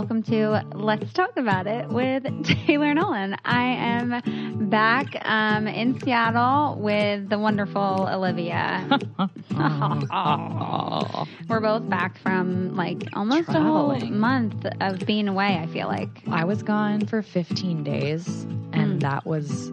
Welcome to Let's Talk About It with Taylor Nolan. I am back um, in Seattle with the wonderful Olivia. We're both back from like almost a whole month of being away, I feel like. I was gone for 15 days, and that was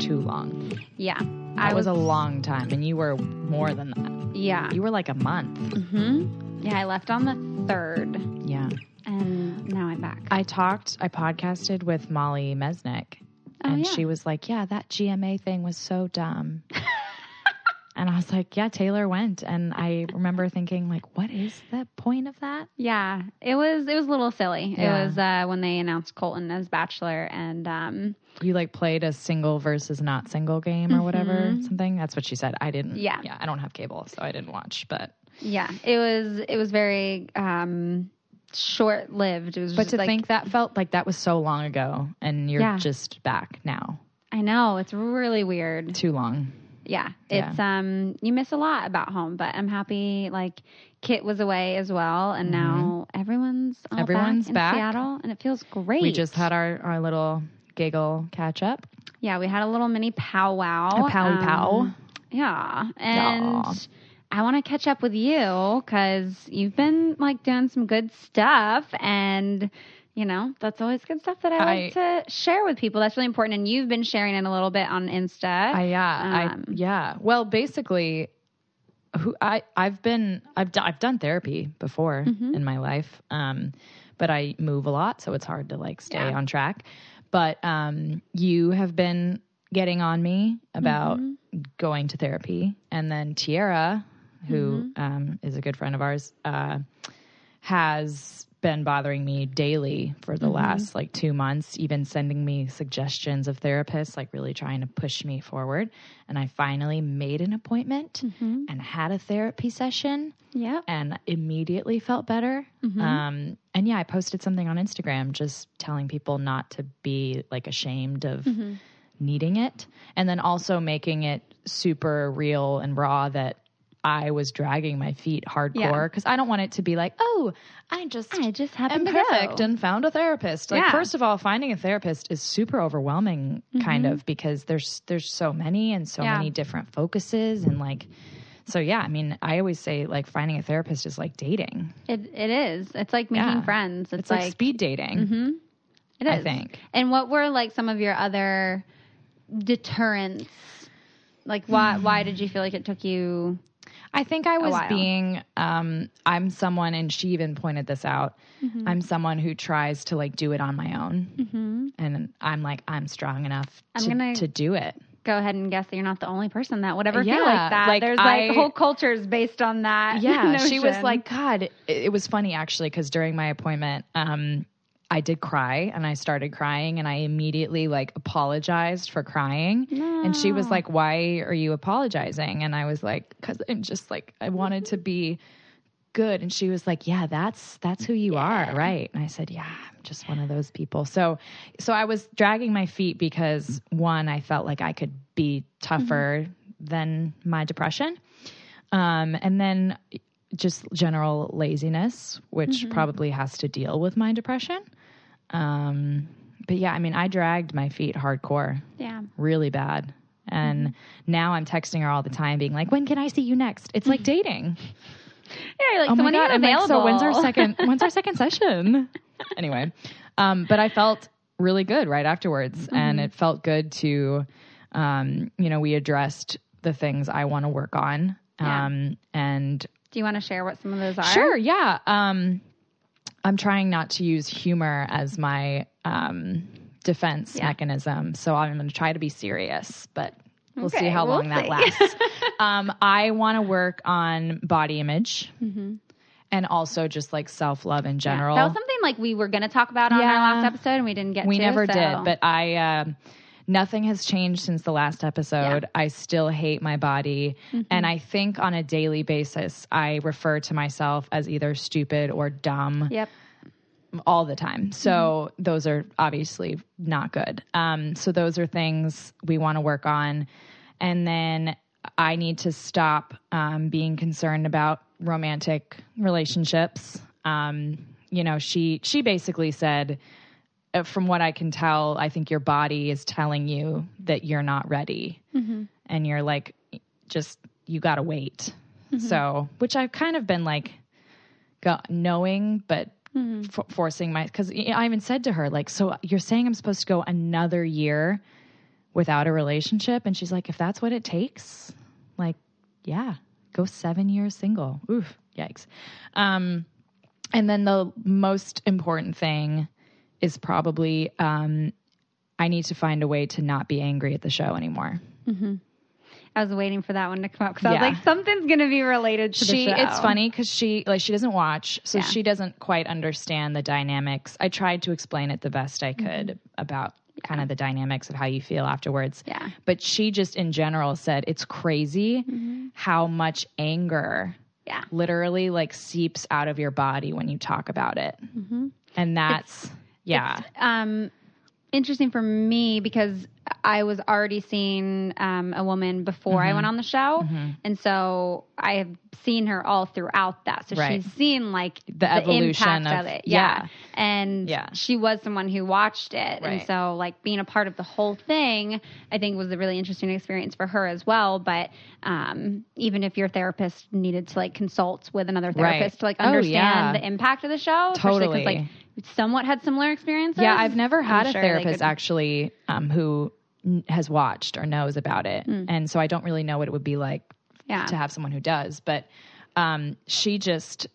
too long. Yeah. That Mm. I was a long time, and you were more than that. Yeah. You were like a month. hmm Yeah, I left on the 3rd Yeah. And now I'm back. I talked, I podcasted with Molly Mesnick, Oh, and yeah. she was like, Yeah, that GMA thing was so dumb. and I was like, Yeah, Taylor went. And I remember thinking, like, what is the point of that? Yeah, it was it was a little silly. Yeah. It was uh, when they announced Colton as Bachelor, and um, You like played a single versus not single game or whatever, something. That's what she said. I didn't. Mm-hmm. Yeah. Yeah. I don't have cable, so I didn't watch, but. yeah, it was it was very um, short lived. It was But just to like, think that felt like that was so long ago and you're Yeah. just back now. I know it's really weird. Too long. Yeah, it's um you miss a lot about home, but I'm happy like Kit was away as well, and now everyone's Mm-hmm. Everyone's back in back. Seattle, and it feels great. We just had our, our little giggle catch up. yeah, we had a little mini powwow. A pow. Um, Yeah, and. I want to catch up with you because you've been like doing some good stuff, and you know that's always good stuff that I like to share with people. That's really important, and you've been sharing it a little bit on Insta. I, yeah. Um, I, yeah. Well, basically, who I, I've been, I've, do, I've done therapy before Mm-hmm. in my life. Um, but I move a lot, so it's hard to like stay Yeah. on track. But, um, you have been getting on me about Mm-hmm. going to therapy. And then Tiara, who Mm-hmm. um, is a good friend of ours, uh, has been bothering me daily for Mm-hmm. the last like two months, even sending me suggestions of therapists, like really trying to push me forward. And I finally made an appointment Mm-hmm. and had a therapy session Yeah. and immediately felt better. Mm-hmm. Um, and yeah, I posted something on Instagram just telling people not to be like ashamed of Mm-hmm. needing it. And then also making it super real and raw that I was dragging my feet hardcore because I don't want it to be like, oh, I just I just happened perfect and found a therapist. Like Yeah. first of all, finding a therapist is super overwhelming kind Mm-hmm. of because there's there's so many and so Yeah. many different focuses and like so yeah, I mean, I always say like finding a therapist is like dating. It it is. It's like making Yeah. friends. It's, It's, like, speed dating. It is. I think. And what were like some of your other deterrents? Like why why did you feel like it took you I think I was being um I'm someone and she even pointed this out. Mm-hmm. I'm someone who tries to like do it on my own. And I'm like I'm strong enough I'm to, gonna- to do it. go ahead and guess that you're not the only person that would ever feel like that? like, There's like I- whole cultures based on that. Yeah, she was like, God, it, it was funny actually because during my appointment, um, I did cry and I started crying and I immediately like apologized for crying. And she was like, Why are you apologizing? And I was like, Because I'm just like, I wanted to be good. And she was like, Yeah, that's that's who you are, right? And I said, Yeah, I'm just one of those people. So so I was dragging my feet because one, I felt like I could be tougher than my depression. Um, and then just general laziness, which probably has to deal with my depression. Um, but yeah, I mean, I dragged my feet hardcore, Yeah. really bad. And now I'm texting her all the time, being like, "When can I see you next?" It's like dating. Yeah, like, oh so my god! I'm like, available? so when's our second? When's our second session? Anyway, um, but I felt really good right afterwards, and it felt good to, um, you know, we addressed the things I want to work on, Yeah. um, and Do you want to share what some of those are? Sure, yeah. Um, I'm trying not to use humor as my um, defense Yeah. mechanism, so I'm going to try to be serious, but We'll okay, see how we'll long see. that lasts. um, I want to work on body image. Mm-hmm. And also just like self love in general. Yeah, that was something like we were going to talk about on yeah. our last episode and we didn't get we to. We never so. did, but I, uh, nothing has changed since the last episode. Yeah. I still hate my body. Mm-hmm. And I think on a daily basis, I refer to myself as either stupid or dumb. Yep all the time. So mm-hmm. those are obviously not good. Um, so those are things we want to work on. And then I need to stop um, being concerned about romantic relationships. Um, you know, she she basically said, from what I can tell, I think your body is telling you that you're not ready, mm-hmm. and you're like, just you got to wait. Mm-hmm. So, which I've kind of been like, got, knowing, but mm-hmm. f- forcing my because I even said to her like, so you're saying I'm supposed to go another year without a relationship, and she's like, if that's what it takes, like, yeah, go seven years single. Oof, yikes. Um, and then the most important thing is probably um, I need to find a way to not be angry at the show anymore. Mm-hmm. I was waiting for that one to come up because I was like, something's going to be related to she, the show. It's funny because she like she doesn't watch, so yeah. she doesn't quite understand the dynamics. I tried to explain it the best I could mm-hmm. about yeah. kind of the dynamics of how you feel afterwards. Yeah. But she just in general said it's crazy mm-hmm. how much anger yeah. literally like seeps out of your body when you talk about it. Mm-hmm. And that's it's, yeah. It's, um interesting for me because I was already seeing um, a woman before mm-hmm. I went on the show, mm-hmm. and so I have seen her all throughout that. So right. she's seen like the, the evolution impact of, of, it, yeah. yeah. And yeah. she was someone who watched it, right. and so like being a part of the whole thing, I think was a really interesting experience for her as well. But um, even if your therapist needed to like consult with another therapist right. to like oh, understand oh, yeah. the impact of the show, totally, like somewhat had similar experiences. Yeah, I've never had I'm a sure therapist actually um, who has watched or knows about it. Mm. And so I don't really know what it would be like yeah. to have someone who does. But um, she just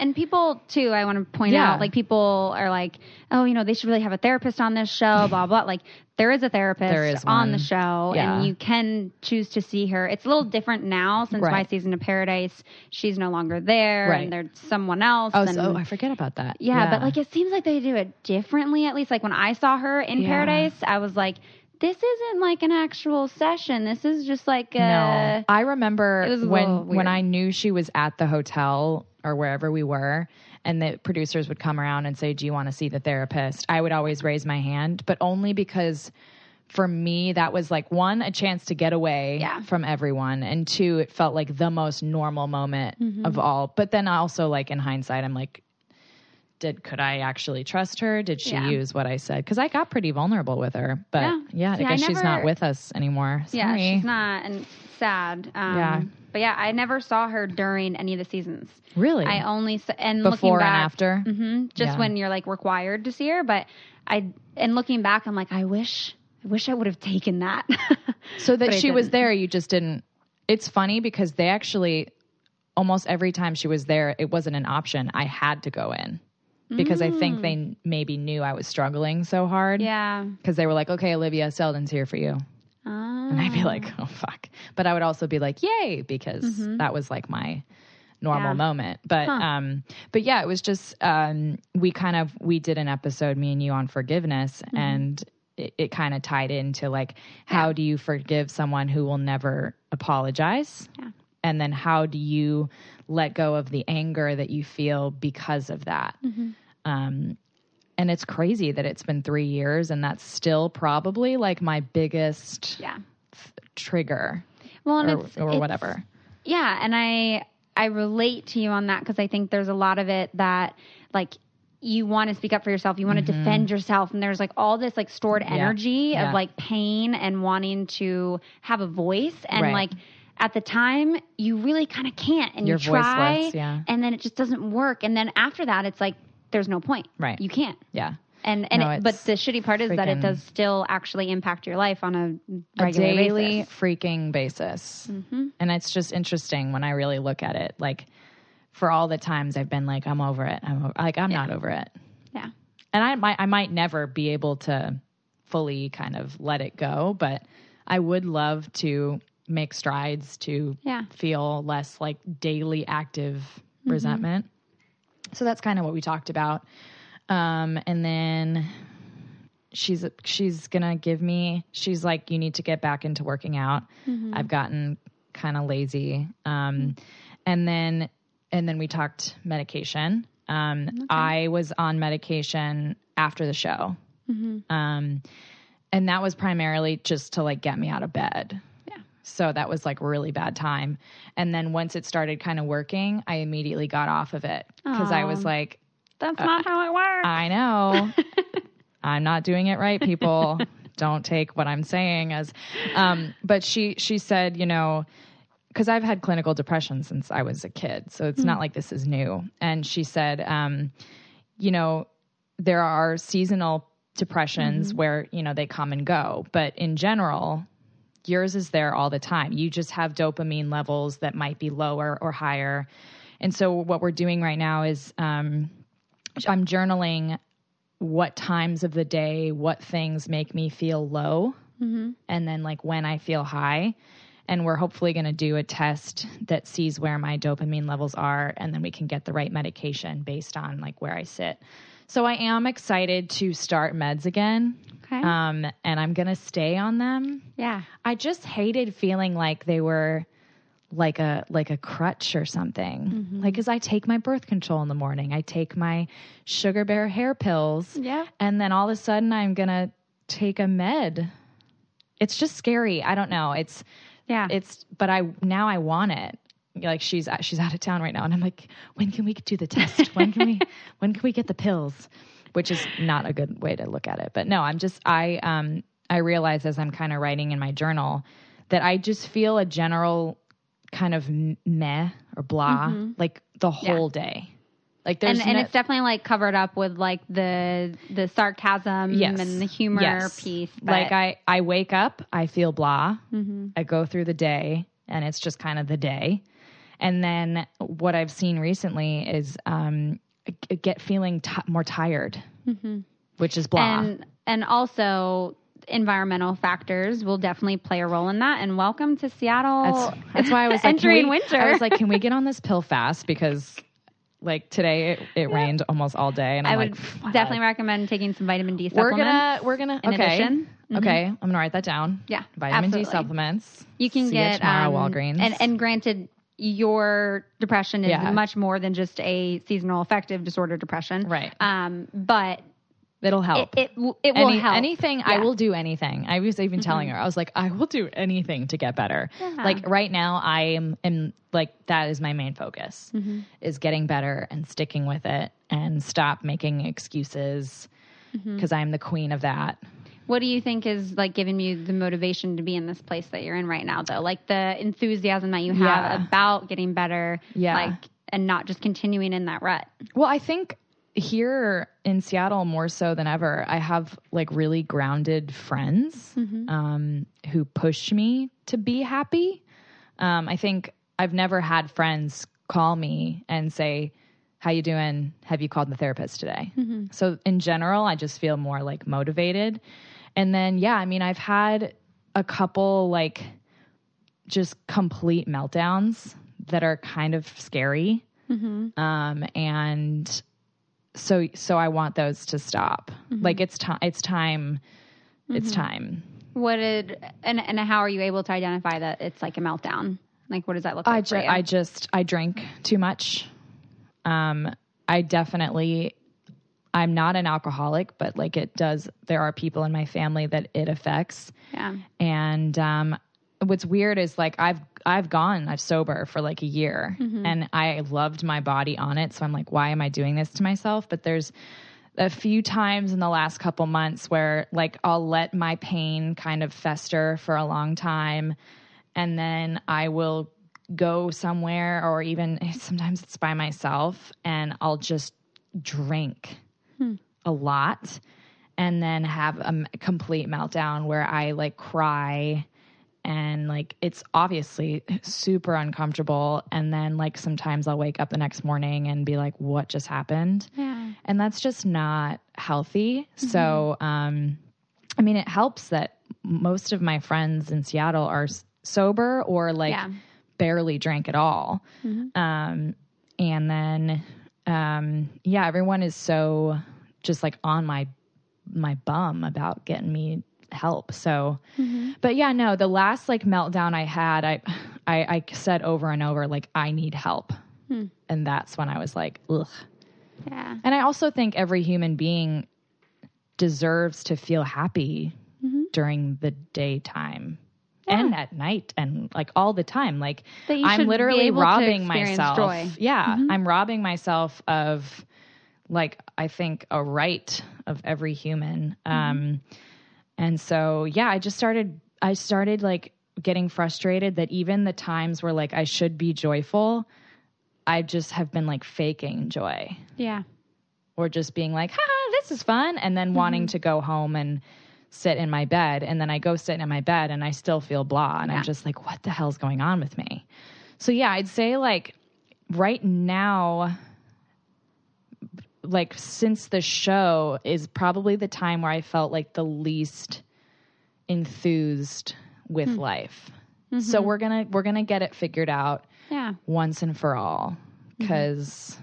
and people too, I want to point yeah. out, like people are like, oh, you know, they should really have a therapist on this show, blah blah. Like there is a therapist is on the show, yeah. and you can choose to see her. It's a little different now since right. my season of Paradise. She's no longer there, right. and there's someone else. Oh, and, so, I forget about that. Yeah, yeah, but like it seems like they do it differently. At least like when I saw her in Paradise, I was like this isn't like an actual session. This is just like a. No, I remember when when I knew she was at the hotel or wherever we were, and the producers would come around and say, "Do you want to see the therapist?" I would always raise my hand, but only because for me that was like one a chance to get away yeah. from everyone and two it felt like the most normal moment mm-hmm. of all but then also like in hindsight i'm like did could I actually trust her? Did she yeah. use what I said? Because I got pretty vulnerable with her. But yeah, yeah See, I guess I never, she's not with us anymore. Sorry. Yeah, she's not, and sad. Um, yeah. But yeah, I never saw her during any of the seasons. Really? I only and before looking back, and after. Mm-hmm, just yeah. when you're like required to see her. But I and looking back, I'm like, I wish, I wish I would have taken that. so that she was there, you just didn't. It's funny because they actually almost every time she was there, it wasn't an option. I had to go in because mm. I think they mm. maybe knew I was struggling so hard. Yeah. Because they were like, okay, Olivia Selden's here for you. Oh. And I'd be like, oh, fuck. But I would also be like, yay, because mm-hmm. that was like my normal yeah. moment. But, huh. um, but yeah, it was just, um, we kind of, we did an episode, me and you on forgiveness mm-hmm. and it, it kind of tied into like, how yeah. do you forgive someone who will never apologize? Yeah. And then how do you let go of the anger that you feel because of that? Mm-hmm. Um, and it's crazy that it's been three years and that's still probably like my biggest yeah. trigger well and or, it's, or it's, whatever yeah and i i relate to you on that because i think there's a lot of it that like you want to speak up for yourself you want mm-hmm. to defend yourself and there's like all this like stored energy yeah. of yeah. like pain and wanting to have a voice and right. like at the time you really kind of can't and You're you try voiceless, yeah. and then it just doesn't work and then after that it's like there's no point. Right. You can't. Yeah. And and no, it, but the shitty part is that it does still actually impact your life on a regular a daily basis. freaking basis. Mm-hmm. And it's just interesting when I really look at it. Like for all the times I've been like, I'm over it. I'm over, like I'm yeah. not over it. Yeah. And I might I might never be able to fully kind of let it go, but I would love to make strides to Yeah. feel less like daily active resentment. So that's kind of what we talked about. Um, and then she's she's gonna give me. She's like, you need to get back into working out. I've gotten kind of lazy. Um, and then and then we talked medication. Um, I was on medication after the show. Um, and that was primarily just to like get me out of bed. So that was like really bad time. And then once it started kind of working, I immediately got off of it because I was like, That's not how it works. I know. I'm not doing it right, people. Don't take what I'm saying as um but she she said, you know, cuz I've had clinical depression since I was a kid. So it's not like this is new. And she said um you know, there are seasonal depressions where, you know, they come and go, but in general, yours is there all the time. You just have dopamine levels that might be lower or higher. And so what we're doing right now is um I'm journaling what times of the day, what things make me feel low, and then like when I feel high. And we're hopefully going to do a test that sees where my dopamine levels are, and then we can get the right medication based on like where I sit. So I am excited to start meds again. Okay. Um, and I'm going to stay on them. yeah. I just hated feeling like they were like a like a crutch or something. Like cuz I take my birth control in the morning. I take my sugar bear hair pills. Yeah. And then all of a sudden I'm going to take a med. It's just scary. I don't know. It's Yeah. it's but I now I want it. Like she's she's out of town right now and I'm like, when can we do the test? When can we when can we get the pills? Which is not a good way to look at it. But no, I'm just I um I realize as I'm kind of writing in my journal that I just feel a general kind of meh or blah like the whole day. Like there's and and it's definitely like covered up with like the the sarcasm Yes. and the humor Yes. piece. like I I wake up, I feel blah. Mm-hmm. I go through the day, and it's just kind of the day. And then what I've seen recently is um, get feeling t- more tired, which is blah. Mm-hmm. and and also environmental factors will definitely play a role in that. And welcome to Seattle. that's, that's why I was like, entering we- winter. I was like, can we get on this pill fast? Because like today it, it rained almost all day, and I I'm would like, definitely recommend taking some vitamin D Supplements We're gonna we're gonna in okay addition. Mm-hmm. okay. I'm gonna write that down. Yeah, vitamin D supplements. You can See you get tomorrow, um, Walgreens. And and granted, your depression is Yeah. much more than just a seasonal affective disorder depression. Right. Um, but It'll help. it, w- it will Any- help. Anything, I Yeah. Mm-hmm. will do anything. I was even telling her, I was like, I will do anything to get better. Like right now, I am, am like that is my main focus Mm-hmm. is getting better and sticking with it and stop making excuses Mm-hmm. because I'm the queen of that. What do you think is like giving you the motivation to be in this place that you're in right now, though? Like the enthusiasm that you have Yeah. about getting better, Yeah. like and not just continuing in that rut. Well, I think here in Seattle more so than ever, I have like really grounded friends um, who push me to be happy. Um, I think I've never had friends call me and say, "How you doing? Have you called the therapist today?" Mm-hmm. So in general, I just feel more like motivated. And then yeah, I mean, I've had a couple like just complete meltdowns that are kind of scary. Mm-hmm. Um, and so so I want those to stop. Mm-hmm. Like it's time. It's time. It's time. What did and and how are you able to identify that it's like a meltdown? Like what does that look I like ju- I just I drink too much. Um, I definitely. I'm not an alcoholic, but like it does. There are people in my family that it affects. yeah. and um what's weird is like i've i've gone i've sober for like a year and i loved my body on it so i'm like why am i doing this to myself but there's a few times in the last couple months where like i'll let my pain kind of fester for a long time and then i will go somewhere or even sometimes it's by myself and i'll just drink a lot and then have a complete meltdown where I like cry and like it's obviously super uncomfortable. And then like sometimes I'll wake up the next morning and be like what just happened? Yeah. and that's just not healthy. So um I mean it helps that most of my friends in Seattle are sober or like Yeah. Barely drank at all. Mm-hmm. Um, and then, um, yeah, everyone is so just like on my my bum about getting me help. So, Mm-hmm. but yeah, no, the last like meltdown I had, I, I, I said over and over, like, I need help. Hmm. And that's when I was like, ugh. Yeah. And I also think every human being deserves to feel happy Mm-hmm. during the daytime and at night and like all the time. Like That you should I'm literally robbing myself. joy. Mm-hmm. Yeah, I'm robbing myself of like I think a right of every human. Mm-hmm. Um and so yeah, I just started I started like getting frustrated that even the times where like I should be joyful, I just have been like faking joy Yeah. or just being like, ha, this is fun, and then wanting to go home and sit in my bed. And then I go sit in my bed and I still feel blah. And Yeah. I'm just like, what the hell's going on with me? So, yeah, I'd say like right now, like since the show is probably the time where I felt like the least enthused with hmm. life. Mm-hmm. So we're gonna we're gonna get it figured out Yeah. once and for all mm-hmm. because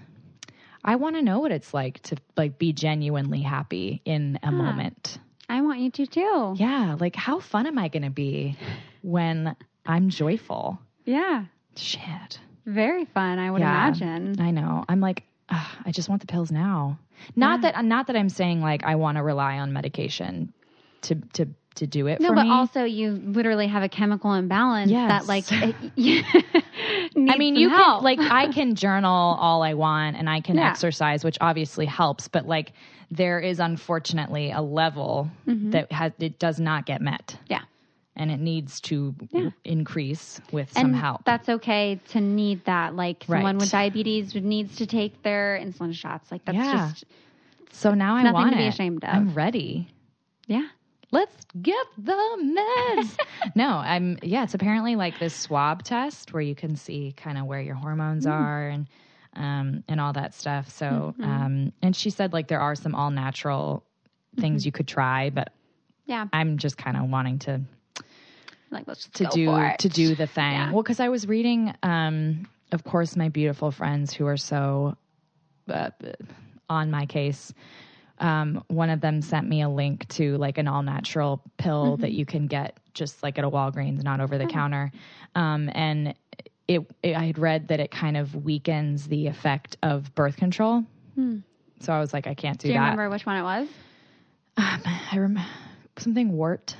I want to know what it's like to like be genuinely happy in a ah. moment. I want you to too. Yeah, like how fun am I going to be when I'm joyful? Yeah. Shit. Very fun, I would Yeah. imagine. I know. I'm like ugh, I just want the pills now. Not that not that I'm saying like I want to rely on medication to to to do it No, but me. also you literally have a chemical imbalance Yes. that like it, I mean, you help. can like I can journal all I want and I can Yeah. exercise, which obviously helps, but like there is unfortunately a level that has it does not get met Mm-hmm. yeah. and it needs to increase with And some help. that's okay to need that. Like someone with diabetes needs to take their insulin shots. Like that's Yeah. just so now I nothing want to be ashamed of. I'm ready. yeah. Let's get the meds. no, I'm yeah, it's apparently like this swab test where you can see kind of where your hormones Mm. are and um and all that stuff. So Mm-hmm. um and she said like there are some all natural things Mm-hmm. you could try, but Yeah. I'm just kind of wanting to Like to do to do the thing. Yeah. Well, because I was reading, um, of course, my beautiful friends who are so uh, on my case. Um, one of them sent me a link to like an all natural pill Mm-hmm. that you can get just like at a Walgreens, not over the Oh. counter. Um, and it, it, I had read that it kind of weakens the effect of birth control. So I was like, I can't do, Hmm. Do you that. remember which one it was? I remember something wart.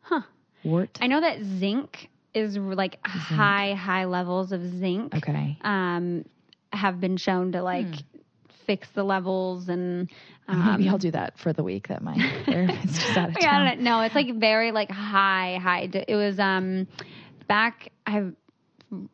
Huh. Wart. I know that zinc is like high, high levels of zinc. Okay. Um, have been shown to like fix the levels and um, Maybe I'll do that for the week that my therapist is out of yeah, I town. don't know. It's like very like high, high. It was um back. I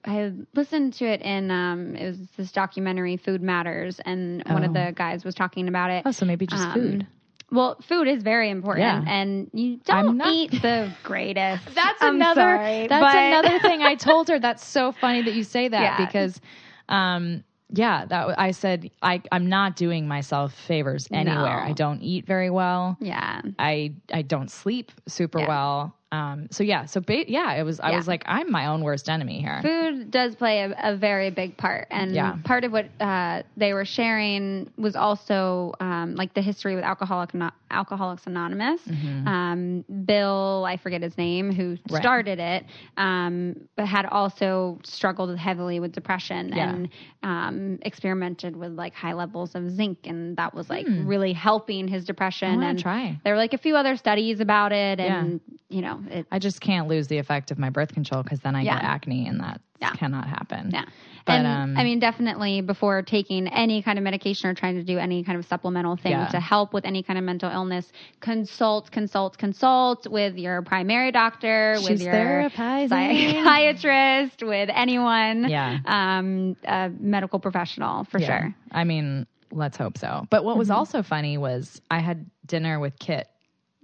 I listened to it in um it was this documentary Food Matters, and one of Oh. the guys was talking about it. Oh, so maybe just Um, food. Well, food is very important, Yeah. and you don't not- eat the greatest. That's I'm another. sorry, that's but- another thing I told her. That's so funny that you say that Yeah. because, um, yeah, that I said I I'm not doing myself favors anywhere. No. I don't eat very well. Yeah, I I don't sleep super Yeah. well. Um, so yeah, so ba- yeah, it was. I Yeah. was like, I'm my own worst enemy here. food does play a, a very big part and Yeah. part of what uh, they were sharing was also um, like the history with alcoholic alcoholics anonymous um, bill i forget his name who Mm-hmm. Right. started it um, but had also struggled heavily with depression Yeah. and um, experimented with like high levels of zinc and that was like really helping his depression and try. there were like a few other studies about it and you know it I just can't lose the effect of my birth control because then I Yeah. get acne, and that Yeah. cannot happen. Yeah. But, and um, I mean, definitely before taking any kind of medication or trying to do any kind of supplemental thing Yeah. to help with any kind of mental illness, consult, consult, consult with your primary doctor, with your psychiatrist, with anyone, Yeah. um, a medical professional for Yeah. sure. I mean, let's hope so. But what was Mm-hmm. also funny was I had dinner with Kit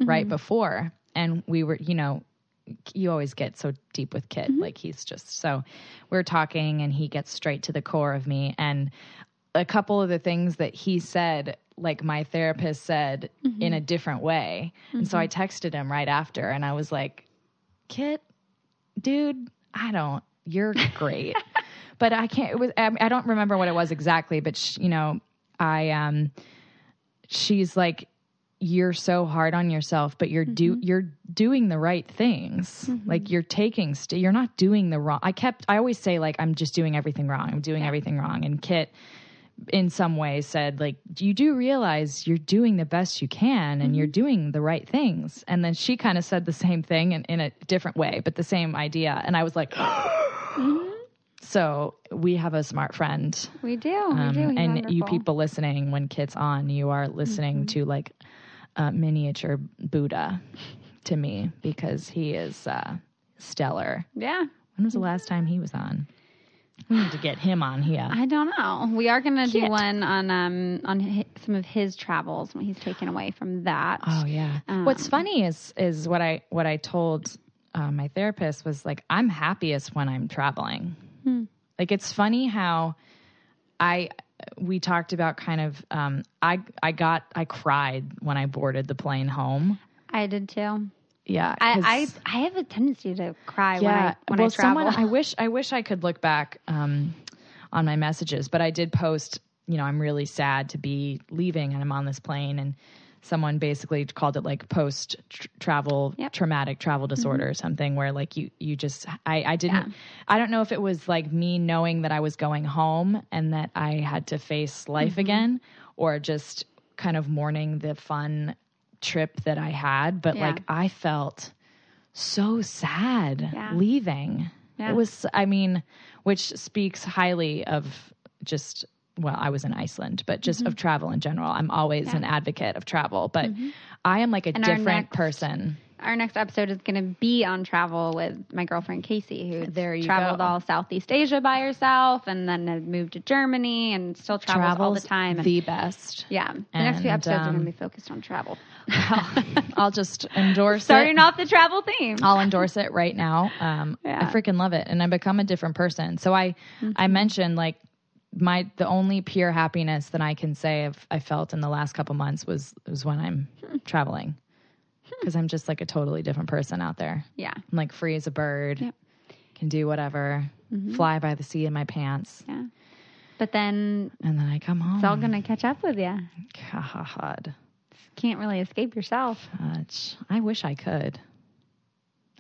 right Mm-hmm. before, and we were, you know, you always get so deep with Kit. Mm-hmm. Like he's just so we're talking, and he gets straight to the core of me. And a couple of the things that he said like my therapist said mm-hmm. in a different way. Mm-hmm. And so I mm-hmm. texted him right after and I was like, Kit, dude, I don't, you're great. but I can't, it was, I don't remember what it was exactly, but sh, you know, I, um, she's like, you're so hard on yourself, but you're do mm-hmm. you're doing the right things. Mm-hmm. Like you're taking st- you're not doing the wrong. I kept I always say like I'm just doing everything wrong. I'm doing yeah. everything wrong. And Kit in some ways said like you do realize you're doing the best you can and mm-hmm. you're doing the right things and then she kind of said the same thing in, in a different way but the same idea and i was like mm-hmm. so we have a smart friend we do, um, we do. and wonderful. you people listening when Kit's on you are listening mm-hmm. to like a miniature buddha to me because he is uh, stellar yeah when was the last time he was on we need to get him on here. I don't know. We are going to do one on um on some of his travels when he's taken away from that. Oh yeah. Um, What's funny is is what I what I told uh, my therapist was like I'm happiest when I'm traveling. Hmm. Like it's funny how I we talked about kind of um I I got I cried when I boarded the plane home. I did too. Yeah, I, I, I have a tendency to cry yeah, when I when well, I travel. Someone, I wish I wish I could look back um, on my messages, but I did post. You know, I'm really sad to be leaving, and I'm on this plane, and someone basically called it like post travel yep. traumatic travel mm-hmm. disorder mm-hmm. or something where like you you just I I didn't yeah. I don't know if it was like me knowing that I was going home and that I had to face life mm-hmm. again or just kind of mourning the fun trip that I had, but yeah. like I felt so sad yeah. leaving. It was, I mean, which speaks highly of just, well, I was in Iceland, but just mm-hmm. of travel in general. I'm always an advocate of travel, but mm-hmm. I am like a and different next, person our next episode is going to be on travel with my girlfriend Casey, who there you traveled go. all Southeast Asia by herself, and then moved to Germany, and still travels, travels all the time. And, the best. Yeah, the and, next few episodes um, are going to be focused on travel. I'll just endorse starting it. off the travel theme. I'll endorse it right now. Um, yeah. I freaking love it, and I become a different person. So I, mm-hmm. I mentioned like my the only pure happiness that I can say I've, I felt in the last couple months was was when I'm hmm. traveling because I'm just like a totally different person out there. Yeah. I'm like free as a bird. Yep. Can do whatever. Mm-hmm. Fly by the seat of my pants. Yeah. But then and then I come home. It's all gonna catch up with you. God. Can't really escape yourself. I wish I could.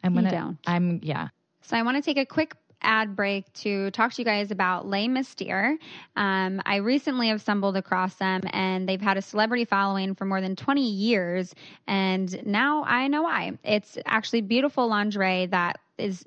I'm gonna. You don't. I'm yeah. So I want to take a quick ad break to talk to you guys about Le Mystere. Um, I recently have stumbled across them, and they've had a celebrity following for more than 20 years, and now I know why. It's actually beautiful lingerie that is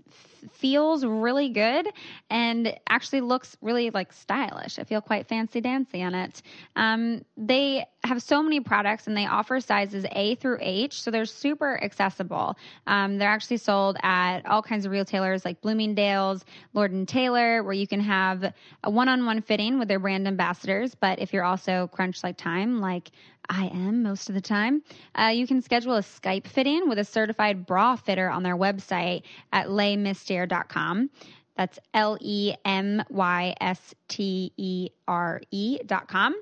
feels really good and actually looks really like stylish. I feel quite fancy dancy on it. Um, they have so many products and they offer sizes A through H, so they're super accessible. Um, they're actually sold at all kinds of retailers like Bloomingdale's, Lord and Taylor, where you can have a one-on-one fitting with their brand ambassadors. But if you're also crunched like time, like I am most of the time. Uh, you can schedule a Skype fit in with a certified bra fitter on their website at lemystere.com. That's L E M Y S T E R E dot com.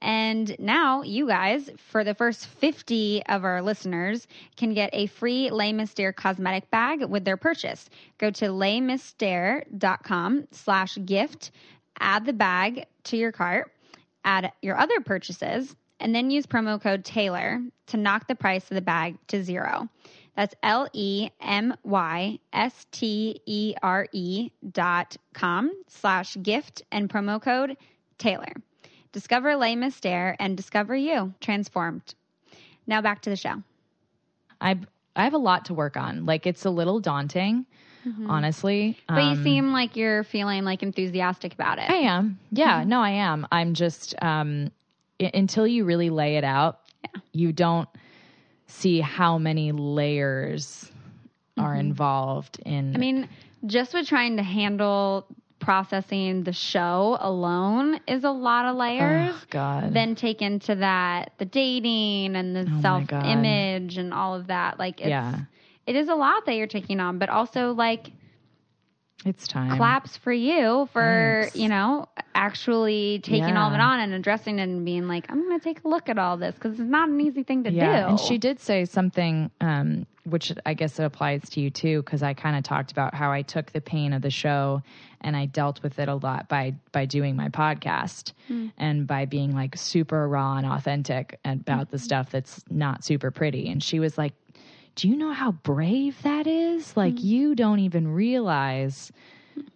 And now you guys, for the first 50 of our listeners, can get a free Les cosmetic bag with their purchase. Go to lemystere.com slash gift, add the bag to your cart, add your other purchases, and then use promo code Taylor to knock the price of the bag to zero. That's L E M Y S T E R E dot com slash gift and promo code Taylor. Discover Le Mystere and discover you transformed. Now back to the show. I I have a lot to work on. Like it's a little daunting, mm-hmm. honestly. But um, you seem like you're feeling like enthusiastic about it. I am. Yeah, mm-hmm. no, I am. I'm just um until you really lay it out, yeah. you don't see how many layers mm-hmm. are involved in. I mean, just with trying to handle processing the show alone is a lot of layers. Oh, God. Then take into that the dating and the oh, self image and all of that. Like, it's, yeah. it is a lot that you're taking on, but also like it's time. Claps for you for, Thanks. you know, actually taking yeah. all of it on and addressing it and being like, I'm going to take a look at all this because it's not an easy thing to yeah. do. And she did say something, um, which I guess it applies to you too, because I kind of talked about how I took the pain of the show and I dealt with it a lot by by doing my podcast mm. and by being like super raw and authentic about mm. the stuff that's not super pretty. And she was like, "Do you know how brave that is? Like mm. you don't even realize."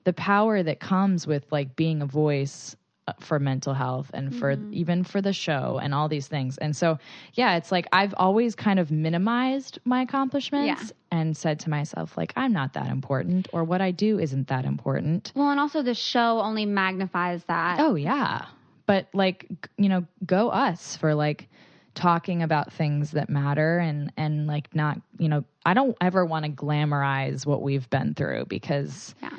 The power that comes with like being a voice uh, for mental health and for mm-hmm. even for the show and all these things. And so, yeah, it's like I've always kind of minimized my accomplishments yeah. and said to myself, like, I'm not that important or what I do isn't that important. Well, and also the show only magnifies that. Oh, yeah. But like, you know, go us for like, talking about things that matter and and like not you know i don't ever want to glamorize what we've been through because yeah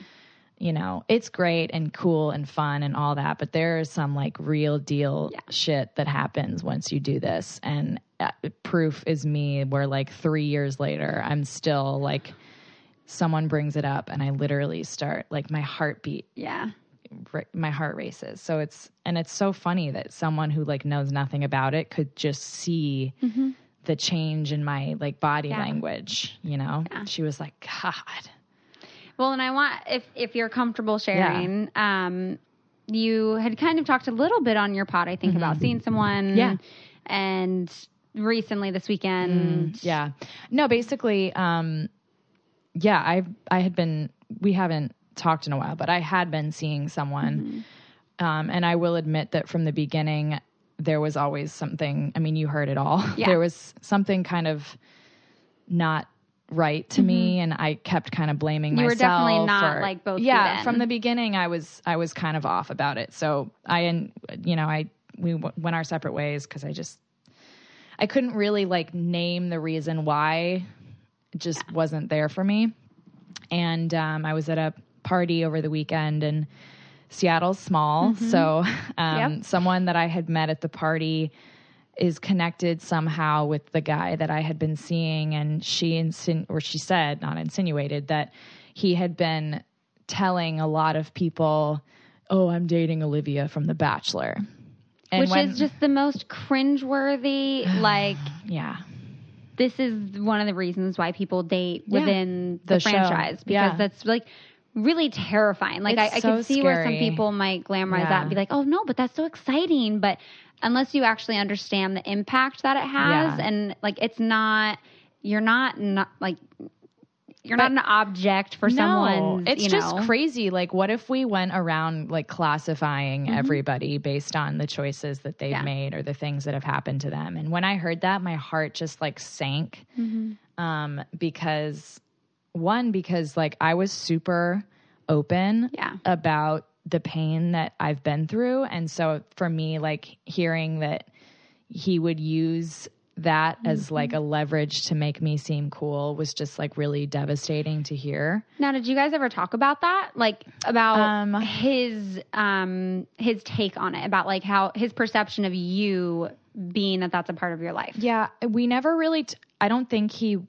you know, it's great and cool and fun and all that, but there is some like real deal yeah. shit that happens once you do this. And uh, proof is me where like three years later, I'm still like, someone brings it up and I literally start like my heartbeat. Yeah. my heart races. So it's, and it's so funny that someone who like knows nothing about it could just see mm-hmm. the change in my like body yeah. language, you know? Yeah. She was like, God well, and I want if if you're comfortable sharing, yeah. um, you had kind of talked a little bit on your pod, I think, mm-hmm. about seeing someone. Yeah. And recently this weekend. Mm, yeah. No, basically, um, yeah, I I had been we haven't talked in a while, but I had been seeing someone. Mm-hmm. Um, and I will admit that from the beginning, there was always something. I mean, you heard it all. Yeah. There was something kind of not right to mm-hmm. me and I kept kind of blaming you myself. You were definitely not like both. Yeah, from the beginning I was I was kind of off about it. So I and you know, I we w- went our separate ways cuz I just I couldn't really like name the reason why it just yeah. wasn't there for me. And um, I was at a party over the weekend and Seattle's small, mm-hmm. so um, yep. someone that I had met at the party is connected somehow with the guy that I had been seeing, and she insin or she said, not insinuated, that he had been telling a lot of people, "Oh, I'm dating Olivia from The Bachelor," and which when, is just the most cringeworthy. like, yeah, this is one of the reasons why people date within yeah, the, the, franchise because yeah. that's like really terrifying. Like I, I so can see scary. where some people might glamorize yeah. that and be like, "Oh no, but that's so exciting." But unless you actually understand the impact that it has yeah. and like it's not you're not not like you're but not an object for no, someone. It's you know. just crazy. Like, what if we went around like classifying mm-hmm. everybody based on the choices that they've yeah. made or the things that have happened to them? And when I heard that, my heart just like sank. Mm-hmm. Um, because one, because like I was super open yeah. about the pain that I've been through. And so for me, like hearing that he would use that mm-hmm. as like a leverage to make me seem cool was just like really devastating to hear. Now, did you guys ever talk about that? Like about um, his um his take on it, about like how his perception of you being that that's a part of your life. Yeah, we never really t- I don't think he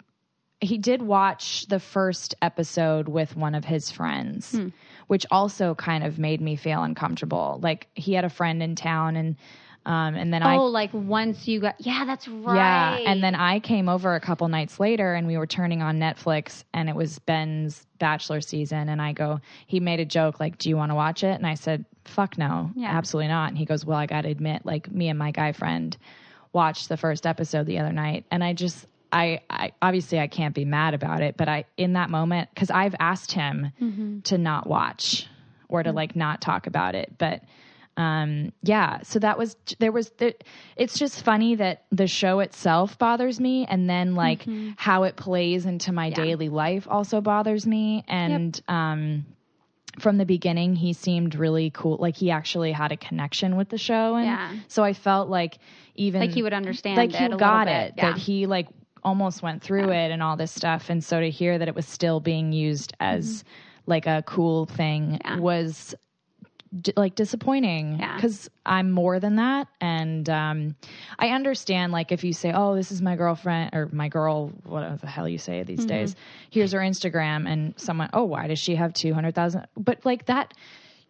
he did watch the first episode with one of his friends. Hmm which also kind of made me feel uncomfortable. Like he had a friend in town and um, and then oh, I oh, like once you got yeah, that's right. Yeah, and then I came over a couple nights later, and we were turning on Netflix, and it was Ben's Bachelor season, and I go, he made a joke like, "Do you want to watch it?" And I said, "Fuck no, yeah. absolutely not." And he goes, "Well, I got to admit, like me and my guy friend watched the first episode the other night, and I just I, I obviously I can't be mad about it, but I in that moment because I've asked him mm-hmm. to not watch or to mm-hmm. like not talk about it, but um yeah so that was there was there, it's just funny that the show itself bothers me and then like mm-hmm. how it plays into my yeah. daily life also bothers me and yep. um from the beginning he seemed really cool like he actually had a connection with the show and yeah. so i felt like even like he would understand like he got it yeah. that he like almost went through it and all this stuff. And so to hear that it was still being used as mm-hmm. like a cool thing yeah. was d- like disappointing because yeah. I'm more than that. And um, I understand, like, if you say, oh, this is my girlfriend or my girl, whatever the hell you say these mm-hmm. days, here's her Instagram, and someone, oh, why does she have 200,000? But like that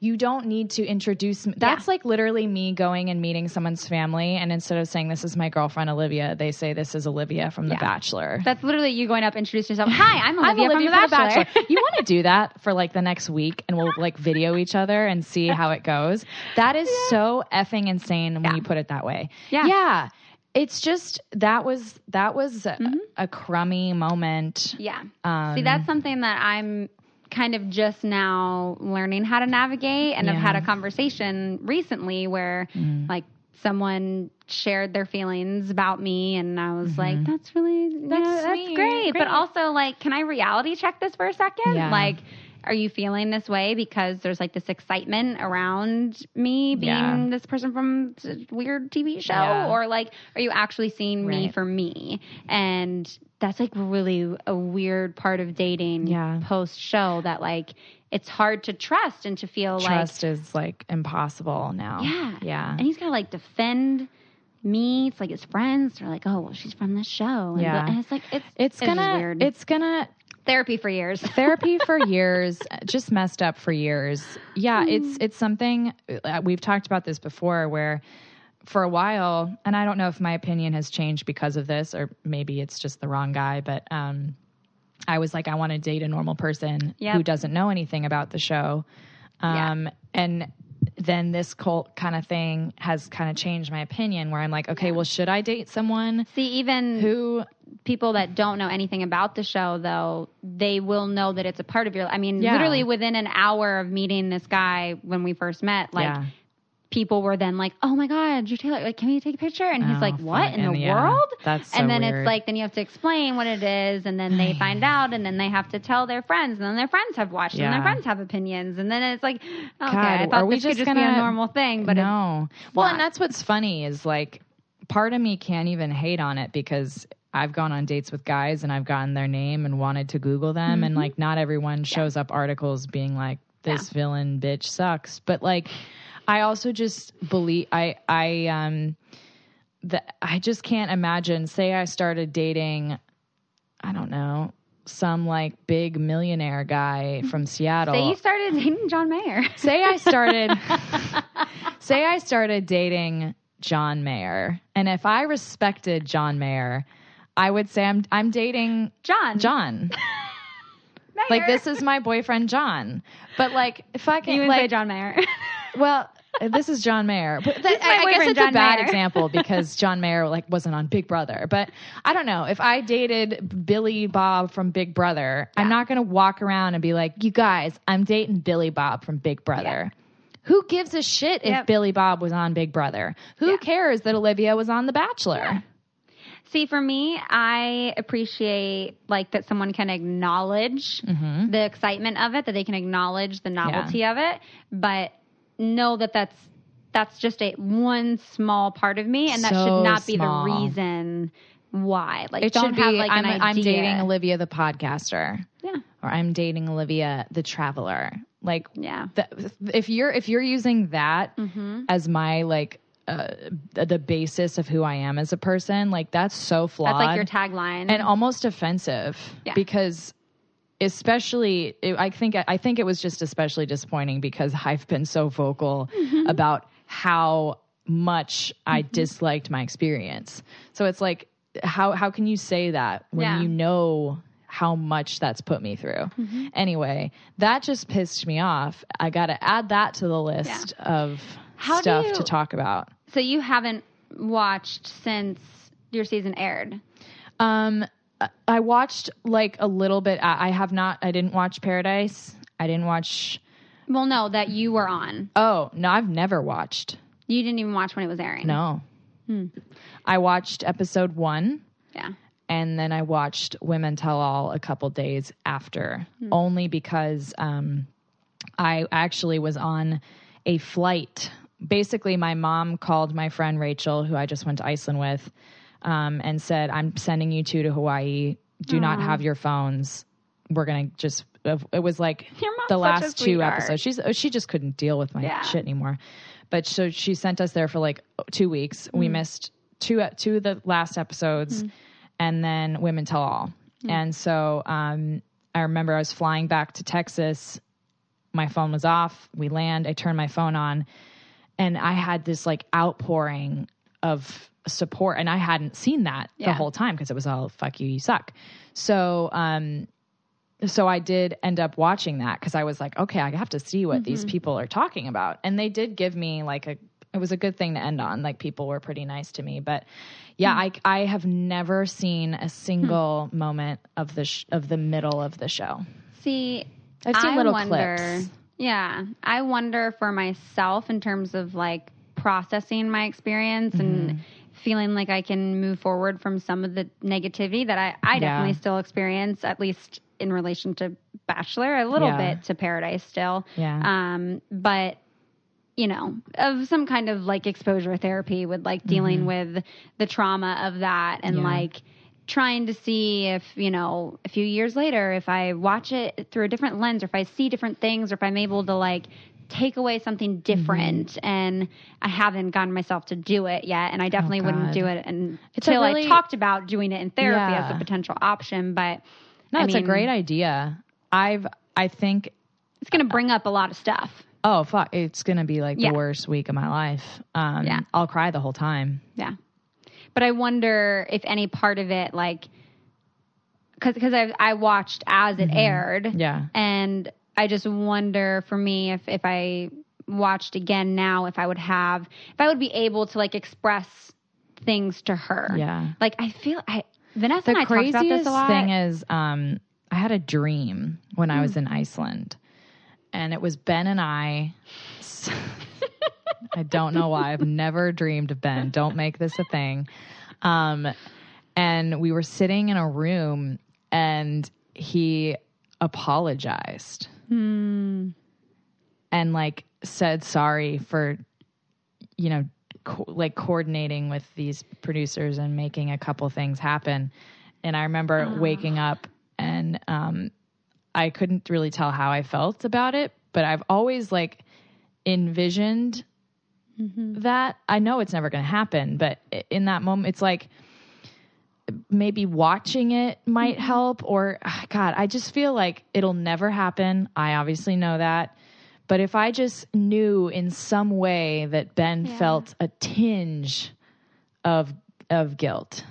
you don't need to introduce me. That's like literally me going and meeting someone's family, and instead of saying this is my girlfriend Olivia, they say this is Olivia from The Bachelor. That's literally you going up, introduce yourself. Hi, I'm Olivia, I'm Olivia from, the, from Bachelor. the Bachelor. you want to do that for like the next week, and we'll like video each other and see how it goes. That is yeah. so effing insane when yeah. you put it that way. Yeah. Yeah it's just that was that was mm-hmm. a, a, crummy moment. Yeah. Um, See, that's something that I'm kind of just now learning how to navigate, and yeah. I've had a conversation recently where mm. like someone shared their feelings about me and I was mm-hmm. like, that's really, that's, yeah, that's great. great. But also like, can I reality check this for a second? Yeah. Like, are you feeling this way because there's like this excitement around me being yeah. this person from weird TV show yeah. or like are you actually seeing right. me for me and that's like really a weird part of dating yeah. post show that like it's hard to trust and to feel trust like trust is like impossible now yeah yeah and he's got to like defend me. It's like his friends are like, oh, well, she's from this show. And, yeah. and it's like, it's, it's, it's gonna, weird. it's gonna, therapy for years. therapy for years, just messed up for years. Yeah, mm. it's it's something uh, we've talked about this before where for a while, and I don't know if my opinion has changed because of this or maybe it's just the wrong guy, but um I was like I want to date a normal person yep. who doesn't know anything about the show. Um yeah. and then this cult kind of thing has kind of changed my opinion where I'm like, okay, yeah. well, should I date someone? See, even who people that don't know anything about the show though they will know that it's a part of your i mean yeah. literally within an hour of meeting this guy when we first met like yeah. People were then like oh my god you're taylor like can we take a picture and he's oh, like what in the yeah. world that's so and then weird. it's like then you have to explain what it is and then they find out and then they have to tell their friends and then their friends have watched and their friends have opinions and then it's like okay god, i thought this could just gonna, be a normal thing but no well and that's what's funny is like part of me can't even hate on it because I've gone on dates with guys and I've gotten their name and wanted to Google them. Mm-hmm. And like, not everyone shows yeah. up articles being like, this yeah. villain bitch sucks. But like, I also just believe, I, I, um, that I just can't imagine, say I started dating, I don't know, some like big millionaire guy from Seattle. Say you started dating John Mayer. say I started, say I started dating John Mayer. And if I respected John Mayer, I would say I'm I'm dating John. John. like this is my boyfriend John. But like if I can you like say John Mayer. well, this is John Mayer. But th- I, I guess it's John a bad Mayer. example because John Mayer like wasn't on Big Brother. But I don't know. If I dated Billy Bob from Big Brother, yeah. I'm not gonna walk around and be like, You guys, I'm dating Billy Bob from Big Brother. Yeah. Who gives a shit if yep. Billy Bob was on Big Brother? Who yeah. cares that Olivia was on The Bachelor? See, for me, I appreciate like that someone can acknowledge mm-hmm. the excitement of it, that they can acknowledge the novelty of it, but know that that's that's just a one small part of me, and so that should not be small. the reason why. Like, it don't should have be, like I'm, I'm dating Olivia the podcaster. Yeah. Or I'm dating Olivia the traveler. Like, yeah. The, if you're if you're using that mm-hmm. as my like uh, the basis of who I am as a person, like that's so flawed. That's like your tagline, and almost offensive. Yeah. Because especially, I think I think it was just especially disappointing because I've been so vocal mm-hmm. about how much mm-hmm. I disliked my experience. So it's like, how how can you say that when yeah. you know how much that's put me through. Mm-hmm. Anyway, that just pissed me off. I got to add that to the list yeah. of how stuff you, to talk about. So you haven't watched since your season aired? Um, I watched like a little bit. I have not. I didn't watch Paradise. I didn't watch. Well, no, that you were on. Oh no, I've never watched. You didn't even watch when it was airing. No. Hmm. I watched episode one. Yeah. And then I watched Women Tell All a couple days after, hmm. only because um, I actually was on a flight basically, my mom called my friend Rachel, who I just went to Iceland with, um, and said, "I'm sending you two to Hawaii. Do Aww. not have your phones. We're gonna just." It was like the last two episodes. She's she just couldn't deal with my yeah. shit anymore. But so she sent us there for like two weeks. Mm. We missed two two of the last episodes, mm. and then Women Tell All. Mm. And so um, I remember I was flying back to Texas my phone was off. We land. I turn my phone on, and I had this like outpouring of support, and I hadn't seen that yeah. the whole time because it was all "fuck you, you suck." So, um, so I did end up watching that because I was like, okay, I have to see what mm-hmm. these people are talking about, and they did give me like a. It was a good thing to end on. Like people were pretty nice to me, but yeah, mm I I have never seen a single mm moment of the sh- of the middle of the show. See, I've seen I little wonder, clips. Yeah, I wonder for myself in terms of like processing my experience mm-hmm. and feeling like I can move forward from some of the negativity that I, I yeah. definitely still experience, at least in relation to Bachelor, a little yeah. bit to Paradise still. Yeah. Um, but you know, of some kind of like exposure therapy with like dealing mm-hmm. with the trauma of that and yeah. like trying to see if, you know, a few years later, if I watch it through a different lens or if I see different things or if I'm able to like take away something different mm-hmm. and I haven't gotten myself to do it yet and I definitely oh, wouldn't do it until really, I talked about doing it in therapy yeah. as a potential option but No, I it's mean, a great idea. I've I think it's going to bring up a lot of stuff. Oh fuck! It's gonna be like yeah. the worst week of my life. Um, yeah, I'll cry the whole time. Yeah, but I wonder if any part of it, like, because because I I watched as it mm-hmm. aired. Yeah, and I just wonder for me if if I watched again now, if I would have, if I would be able to like express things to her. Yeah, like I feel I Vanessa the and I talked about this a lot. thing is, um, I had a dream when mm. I was hmm. in Iceland and it was Ben and I. I don't know why. I've never dreamed of Ben. Don't make this a thing. Um, and we were sitting in a room, and he apologized hmm. and like said sorry for, you know, co- like coordinating with these producers and making a couple things happen. And I remember oh. waking up and um, I couldn't really tell how I felt about it, but I've always like envisioned mm-hmm. that. I know it's never going to happen, but in that moment, it's like maybe watching it might mm-hmm. help. Or, God, I just feel like it'll never happen. I obviously know that. But if I just knew in some way that Ben yeah. felt a tinge of of guilt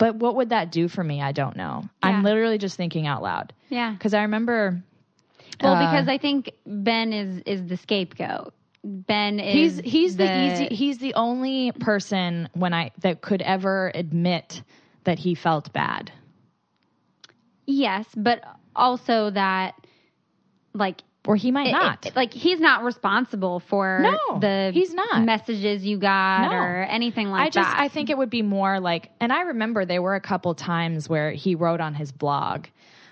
but what would that do for me? I don't know. Yeah. I'm literally just thinking out loud. Yeah. Because I remember. Well, uh, because I think Ben is is the scapegoat. Ben is he's he's the, the easy he's the only person when I that could ever admit that he felt bad. Yes, but also that like or he might not. It, like he's not responsible for no, the he's not messages you got no. or anything like that. I just, that. I think it would be more like, and I remember there were a couple times where he wrote on his blog,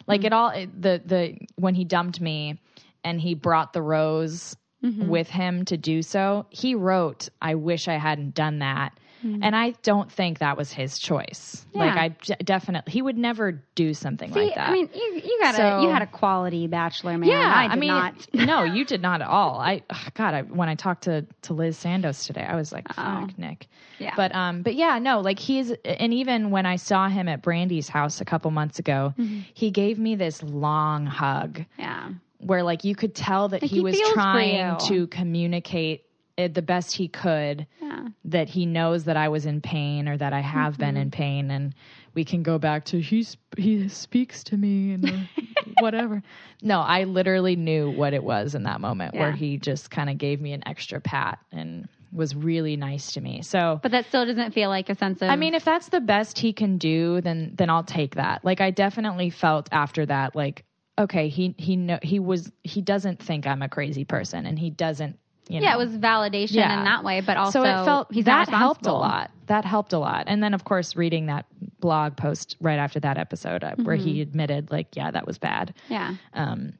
like mm-hmm. it all the the when he dumped me and he brought the rose mm-hmm. with him to do so. He wrote, "I wish I hadn't done that." Mm-hmm. And I don't think that was his choice. Yeah. Like I d- definitely, he would never do something See, like that. I mean, you, you got so, a you had a quality bachelor man. Yeah, I, I mean, not. no, you did not at all. I God, I, when I talked to to Liz Sandos today, I was like, oh. fuck, Nick. Yeah. But um, but yeah, no, like he's and even when I saw him at Brandy's house a couple months ago, mm-hmm. he gave me this long hug. Yeah. Where like you could tell that like he, he was trying to communicate it the best he could yeah. that he knows that I was in pain or that I have mm-hmm. been in pain and we can go back to he he speaks to me and whatever. No, I literally knew what it was in that moment yeah. where he just kind of gave me an extra pat and was really nice to me. So But that still doesn't feel like a sense of I mean, if that's the best he can do, then then I'll take that. Like I definitely felt after that like okay, he he know he was he doesn't think I'm a crazy person and he doesn't you know. Yeah, it was validation yeah. in that way, but also so it felt he's that helped a lot. That helped a lot. And then of course reading that blog post right after that episode uh, mm-hmm. where he mm-hmm. admitted like, yeah, that was bad. Yeah. Um,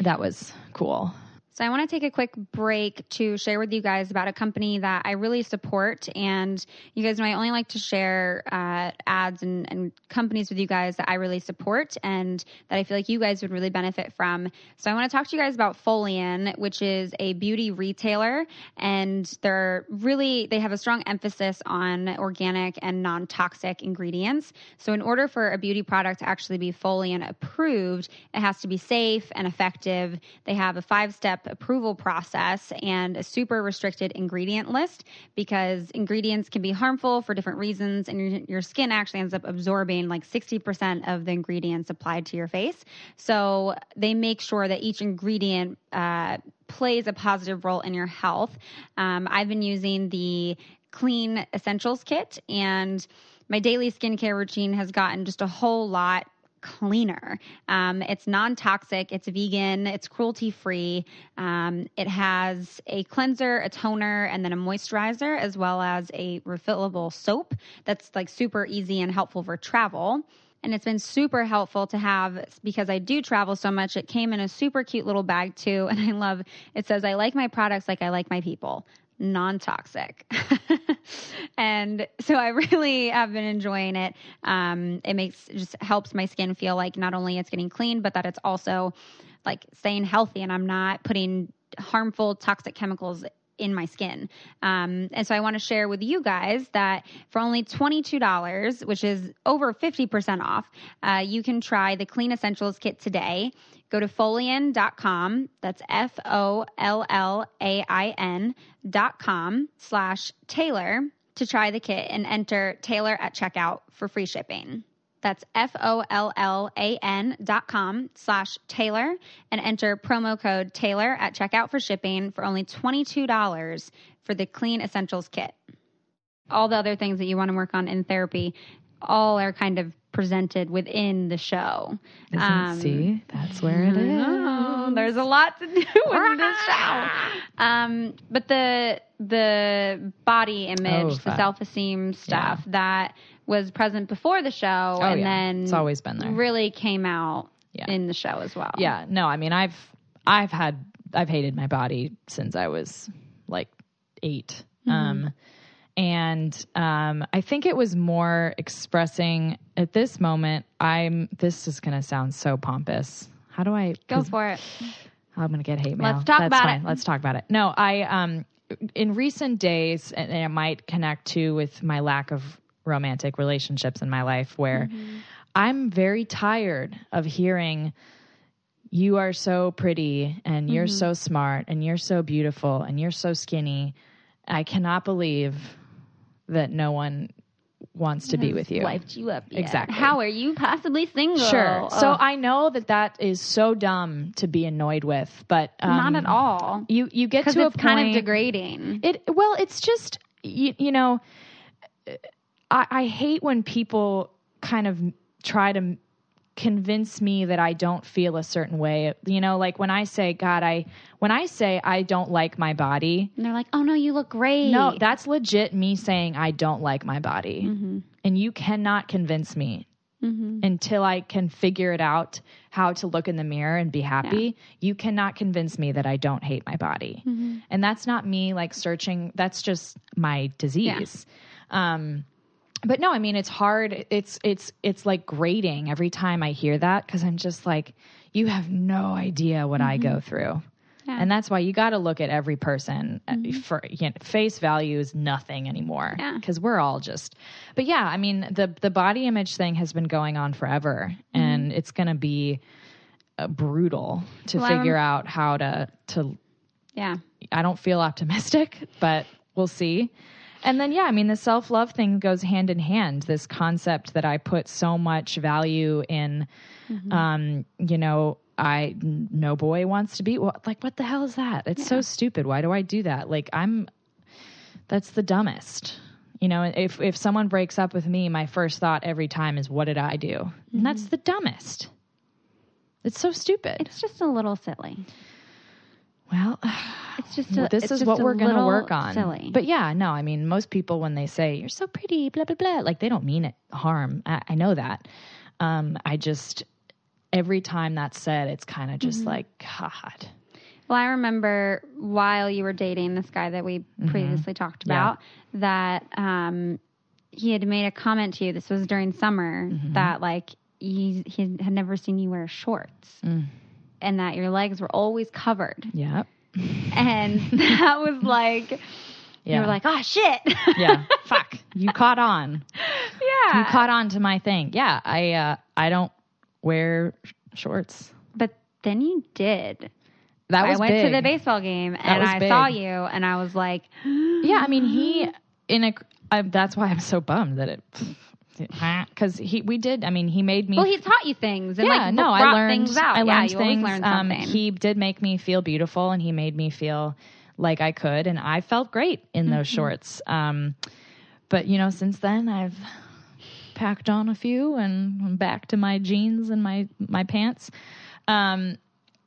that was cool. So I want to take a quick break to share with you guys about a company that I really support. And you guys know I only like to share uh, ads and, and, companies with you guys that I really support and that I feel like you guys would really benefit from. So I want to talk to you guys about Follain, which is a beauty retailer. And they're really, they have a strong emphasis on organic and non toxic ingredients. So in order for a beauty product to actually be Follain approved, it has to be safe and effective. They have a five step approval process and a super restricted ingredient list because ingredients can be harmful for different reasons, and your, your skin actually ends up absorbing like 60% of the ingredients applied to your face. So they make sure that each ingredient uh, plays a positive role in your health. Um, I've been using the Clean Essentials Kit and my daily skincare routine has gotten just a whole lot cleaner. Um, it's non toxic, it's vegan, it's cruelty free. Um, it has a cleanser, a toner, and then a moisturizer, as well as a refillable soap that's like super easy and helpful for travel. And it's been super helpful to have because I do travel so much. It came in a super cute little bag too. And I love it says, I like my products like I like my people non toxic. and so I really have been enjoying it. Um, it makes just helps my skin feel like not only it's getting clean, but that it's also like staying healthy and I'm not putting harmful toxic chemicals in my skin. Um, and so I want to share with you guys that for only $22, which is over 50% off, uh, you can try the Clean Essentials Kit today. Go to follain.com. That's F O L L A I N dot com slash Taylor to try the kit and enter Taylor at checkout for free shipping. That's F O L L A N dot com slash Taylor and enter promo code Taylor at checkout for shipping for only $22 for the Clean Essentials Kit. All the other things that you want to work on in therapy all are kind of presented within the show. Um, see, that's where it is. There's a lot to do in this show. Um, but the the body image, oh, the self esteem stuff yeah. that was present before the show, oh, and yeah. then it's always been there. Really came out yeah. in the show as well. Yeah. No, I mean, I've I've had I've hated my body since I was like 8 mm-hmm. Um, and um, I think it was more expressing at this moment. I'm. This is going to sound so pompous. How do I go for it? I'm going to get hate mail. Let's talk That's about fine. it. Let's talk about it. No, I um, in recent days, and it might connect to with my lack of romantic relationships in my life, where mm-hmm. I'm very tired of hearing you are so pretty and you're mm-hmm. so smart and you're so beautiful and you're so skinny. I cannot believe that no one wants to be with you. Wiped you up. Yet. Exactly. How are you possibly single? Sure. So I know that that is so dumb to be annoyed with, but um, not at all. You you get to it's a point, It's kind of degrading. It well, it's just you, you know, I, I hate when people kind of try to convince me that I don't feel a certain way. You know, like when I say, God, I, when I say I don't like my body, and they're like, oh no, you look great. No, that's legit me saying I don't like my body. Mm-hmm. And you cannot convince me mm-hmm. until I can figure it out how to look in the mirror and be happy. Yeah. You cannot convince me that I don't hate my body. Mm-hmm. And that's not me like searching, that's just my disease. Yeah. Um, but no, I mean it's hard. It's it's it's like grating every time I hear that because I'm just like, you have no idea what mm-hmm. I go mm-hmm. through. Yeah. And that's why you got to look at every person uh, mm-hmm. for you know, face value is nothing anymore because yeah. we're all just. But yeah, I mean the the body image thing has been going on forever, mm-hmm. and it's going to be uh, brutal to well, figure out how to to. Yeah, I don't feel optimistic, but we'll see. And then, yeah, I mean, the self love thing goes hand in hand. This concept that I put so much value in, mm-hmm. um, you know, I no boy wants to be like, what the hell is that? It's yeah. so stupid. Why do I do that? Like, I'm that's the dumbest. You know, if if someone breaks up with me, my first thought every time is, what did I do? Mm-hmm. And that's mm-hmm. the dumbest. It's so stupid. It's just a little silly. Well, it's just a, this is what we're going to work on. Silly. But yeah, no, I mean, most people when they say you're so pretty, blah blah blah, like they don't mean it harm. I, I know that. Um, I just every time that's said, it's kind of just mm-hmm. like God. Well, I remember while you were dating this guy that we Mm-hmm. previously talked about that um, he had made a comment to you. This was during summer Mm-hmm. that like he, he had never seen you wear shorts, Mm. And that your legs were always covered. Yeah. And that was like you were like, oh shit, yeah. Fuck. You caught on. yeah. You caught on to my thing. Yeah. I uh I don't wear sh- shorts. but then you did. That was I went to the baseball game and I big. saw you, and I was like, Yeah, I mean he in a. I, that's why I'm so bummed that it. Because he, we did. I mean, he made me. well, he taught you things, and yeah, like no, I learned. things out. I yeah, learned you things. learn um, he did make me feel beautiful, and he made me feel like I could, and I felt great in those Mm-hmm. shorts. Um, but you know, since then I've packed on a few, and I'm back to my jeans and my my pants. Um,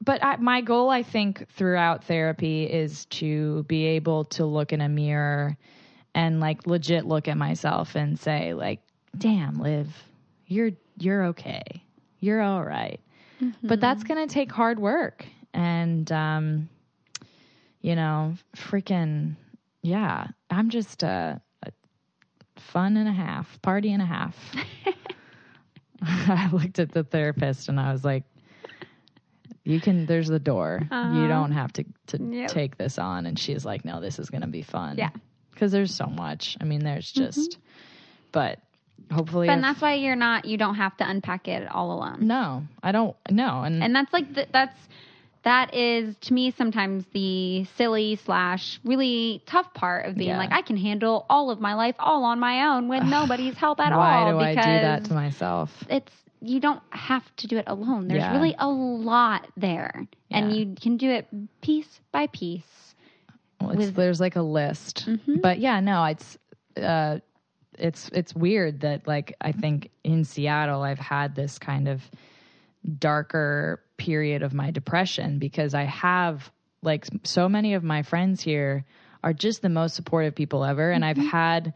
but I, my goal, I think, throughout therapy is to be able to look in a mirror and like legit look at myself and say, like, "Damn, Liv, you're you're okay, you're all right." But that's gonna take hard work, and um, you know, freaking yeah, I'm just a, a fun and a half, party and a half. I looked at the therapist and I was like, "You can. There's the door. You don't have to to Uh-huh. Yep. take this on." And she's like, "No, this is going to be fun." Yeah. because there's so much. I mean, there's just, but hopefully, Mm-hmm. and if- that's why you're not. You don't have to unpack it all alone. no, I don't. No, and, And that's like the, that's that is to me sometimes the silly slash really tough part of being Yeah. like I can handle all of my life all on my own with nobody's help at why all. do I do that to myself? it's you don't have to do it alone. There's Yeah. really a lot there, and you can do it piece by piece. Well, it's, with- there's like a list, but yeah, no, it's uh, it's it's weird that like I think in Seattle I've had this kind of darker period of my depression because I have like so many of my friends here are just the most supportive people ever, and I've mm-hmm. had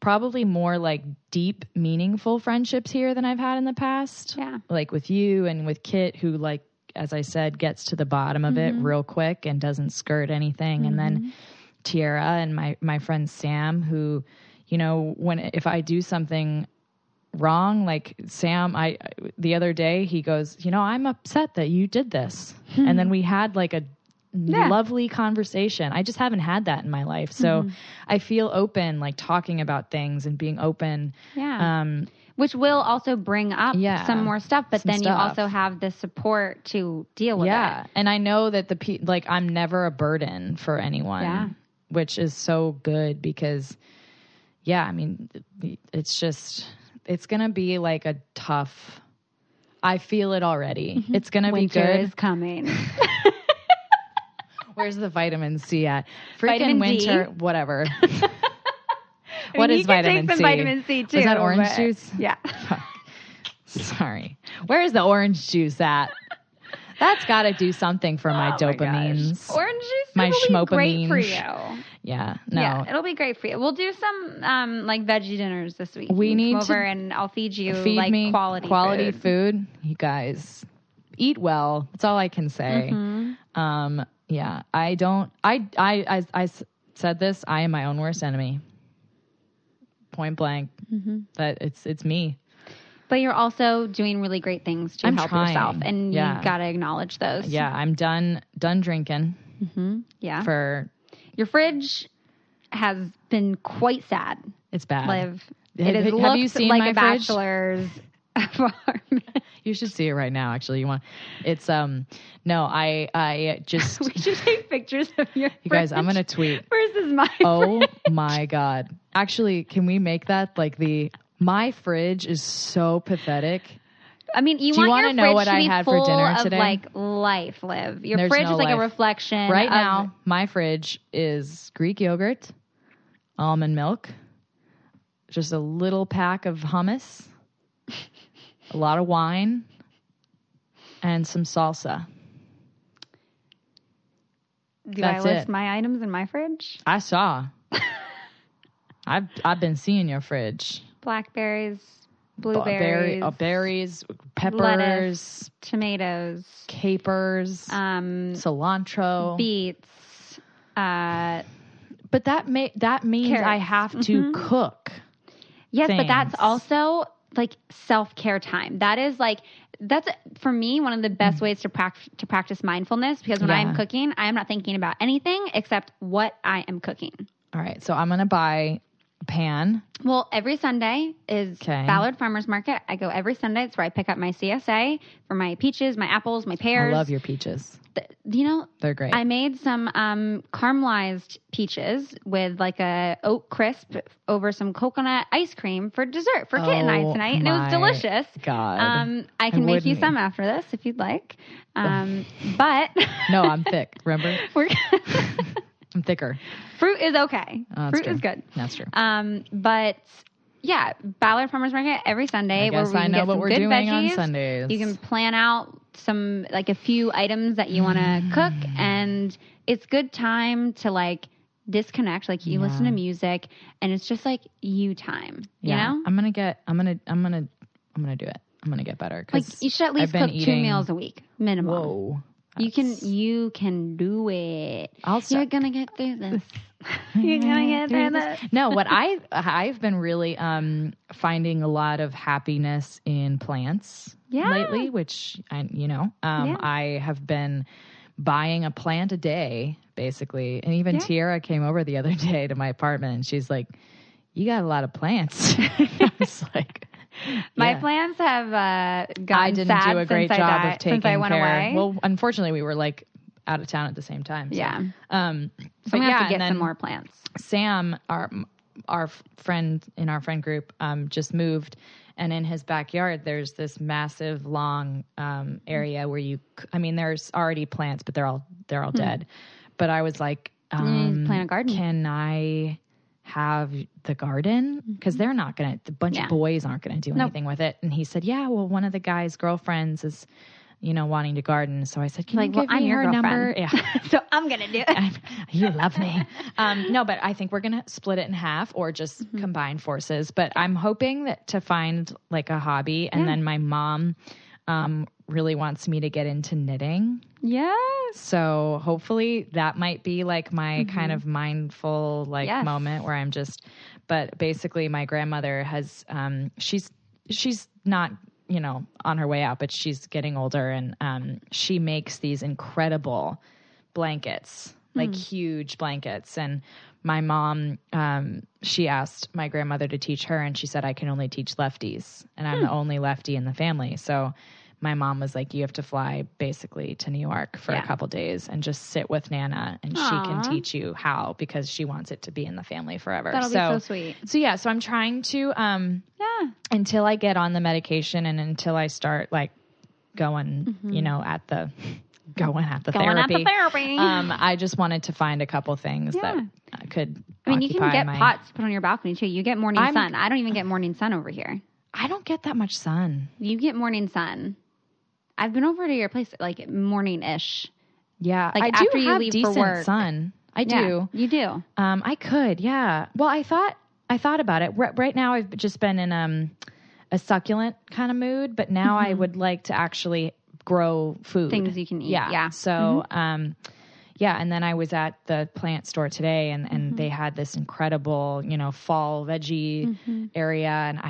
probably more like deep, meaningful friendships here than I've had in the past. Yeah. like with you and with Kit, who like as I said gets to the bottom of it mm-hmm. real quick and doesn't skirt anything, and then mm-hmm. Tiara and my my friend Sam, who you know when if I do something wrong like sam i the other day he goes you know i'm upset that you did this and then we had like a Yeah. lovely conversation i just haven't had that in my life so i feel open like talking about things and being open Yeah. um Which will also bring up Yeah, some more stuff, but then you also have the support to deal with yeah it. and i know that the pe- like i'm never a burden for anyone Yeah. which is so good because yeah i mean it's just it's gonna be like a tough i feel it already it's gonna Mm-hmm. Winter be good is coming. where's the vitamin c at freaking Vitamin D? winter whatever I mean, is you can vitamin C? vitamin C too. Was that orange but- juice? Yeah. sorry where's the orange juice at that's gotta do something for my Oh my dopamines Orange juice My be great for you. Yeah no Yeah, it'll be great for you. We'll do some um like veggie dinners this week. We need come to over and I'll feed you feed like me quality quality food. food. You guys eat well. That's all I can say. Mm-hmm. Um, yeah, I don't. I I I said this. I am my own worst enemy. Point blank. Mm-hmm. That it's it's me. But you're also doing really great things to I'm help trying. yourself, and Yeah. you got to acknowledge those. Yeah, I'm done done drinking yeah. for. Your fridge has been quite sad. It's bad. Live. It has have you seen like my a fridge? bachelor's apartment. You should see it right now. Actually, you want? It's um. No, I I just. we should take pictures of your. you guys, I'm gonna tweet. versus my. Oh fridge. my god. Actually, can we make that like the my fridge is so pathetic. I mean, you Do you want your know fridge what to I be had for full dinner of today? like life. Live. Your There's fridge no is like a life. reflection. Right of- now, my fridge is Greek yogurt, almond milk, just a little pack of hummus, a lot of wine, and some salsa. Do I that's list it. my items in my fridge? I saw. I've I've been seeing your fridge. Blackberries, blueberries, berry, uh, berries, peppers, lettuce, tomatoes, capers, um, cilantro, beets. Uh, but that may that means carrots. I have to cook. yes, but that's also like self care time. That is like that's for me one of the best ways to practice to practice mindfulness because when Yeah. I'm cooking, I am not thinking about anything except what I am cooking. All right, so I'm gonna buy pan. Well, every Sunday is Okay. Ballard Farmers Market. I go every Sunday. It's where I pick up my CSA for my peaches, my apples, my pears. I love your peaches. Th- you know, They're great. I made some um, caramelized peaches with like a oat crisp over some coconut ice cream for dessert for kitten night Oh tonight, and it was delicious. God. Um, I can make you some after this if you'd like. Um, but no, I'm thick. Remember, we're I'm thicker. fruit is okay. Oh, fruit true. is good. That's true. Um, but yeah, Ballard Farmers Market every Sunday I where guess we I know get what we're doing on. Sundays. You can plan out some like a few items that you want to cook, and it's good time to like disconnect. Like you listen to music, and it's just like you time. yeah, You know, I'm gonna get. I'm gonna. I'm gonna. I'm gonna do it. I'm gonna get better. like you should at least cook two meals a week minimum. Whoa. You can you can do it. I'll You're gonna get through this. You're gonna get through this. no, what I I've been really um finding a lot of happiness in plants Yeah. lately, which I you know um Yeah. I have been buying a plant a day basically, and even Yeah. Tiara came over the other day to my apartment, and she's like, "You got a lot of plants." I was like. My yeah. plants have uh, gotten I didn't sad do a great since job I died, of taking since I went care. away. Well, unfortunately, we were like out of town at the same time. so, Yeah. Um, so but yeah, have to get some more plants. Sam, our our friend in our friend group, um, just moved, and in his backyard, there's this massive long um, area where you. I mean, there's already plants, but they're all they're all dead. But I was like, um, plant a garden. Can I? Have the garden because they're not gonna the bunch Yeah. of boys aren't gonna do Nope. anything with it and he said yeah well one of the guy's girlfriends is you know wanting to garden so i said can Like, you well, give I'm me your her number yeah so I'm gonna do it. I'm- you love me. Um, no, but I think we're gonna split it in half or just Mm-hmm. combine forces. But I'm hoping that to find like a hobby, and Yeah. then my mom um, really wants me to get into knitting. Yeah. So hopefully that might be like my kind of mindful like Mm-hmm. Yes. moment where I'm just. But basically, my grandmother has um, she's she's not you know on her way out, but she's getting older, and um, she makes these incredible blankets, like huge blankets. And my mom, um, she asked my grandmother to teach her, and she said, I can only teach lefties, and I'm the only lefty in the family. So my mom was like, You have to fly basically to New York for Yeah. a couple days and just sit with Nana, and she can teach you how because she wants it to be in the family forever. That'll be so sweet. So yeah, so I'm trying to um Yeah. until I get on the medication and until I start like going, you know, at the going at the Mm-hmm. Going at therapy. the therapy. Um, I just wanted to find a couple things Yeah. that I could. I mean, you can get my- pots put on your balcony too. You get morning I'm- sun. I don't even get morning sun over here. I don't get that much sun. You get morning sun. I've been over to your place like morning ish. Yeah, Like, I do after you have leave for decent work. sun. I do. You do. Um, I could, yeah. Well, I thought I thought about it. R- right now, I've just been in um a succulent kind of mood, but now I would like to actually grow food, Mm-hmm. Things you can eat, Yeah, yeah. Mm-hmm. So, um, yeah. And then I was at the plant store today, and and Mm-hmm. they had this incredible, you know, fall veggie Mm-hmm. area, and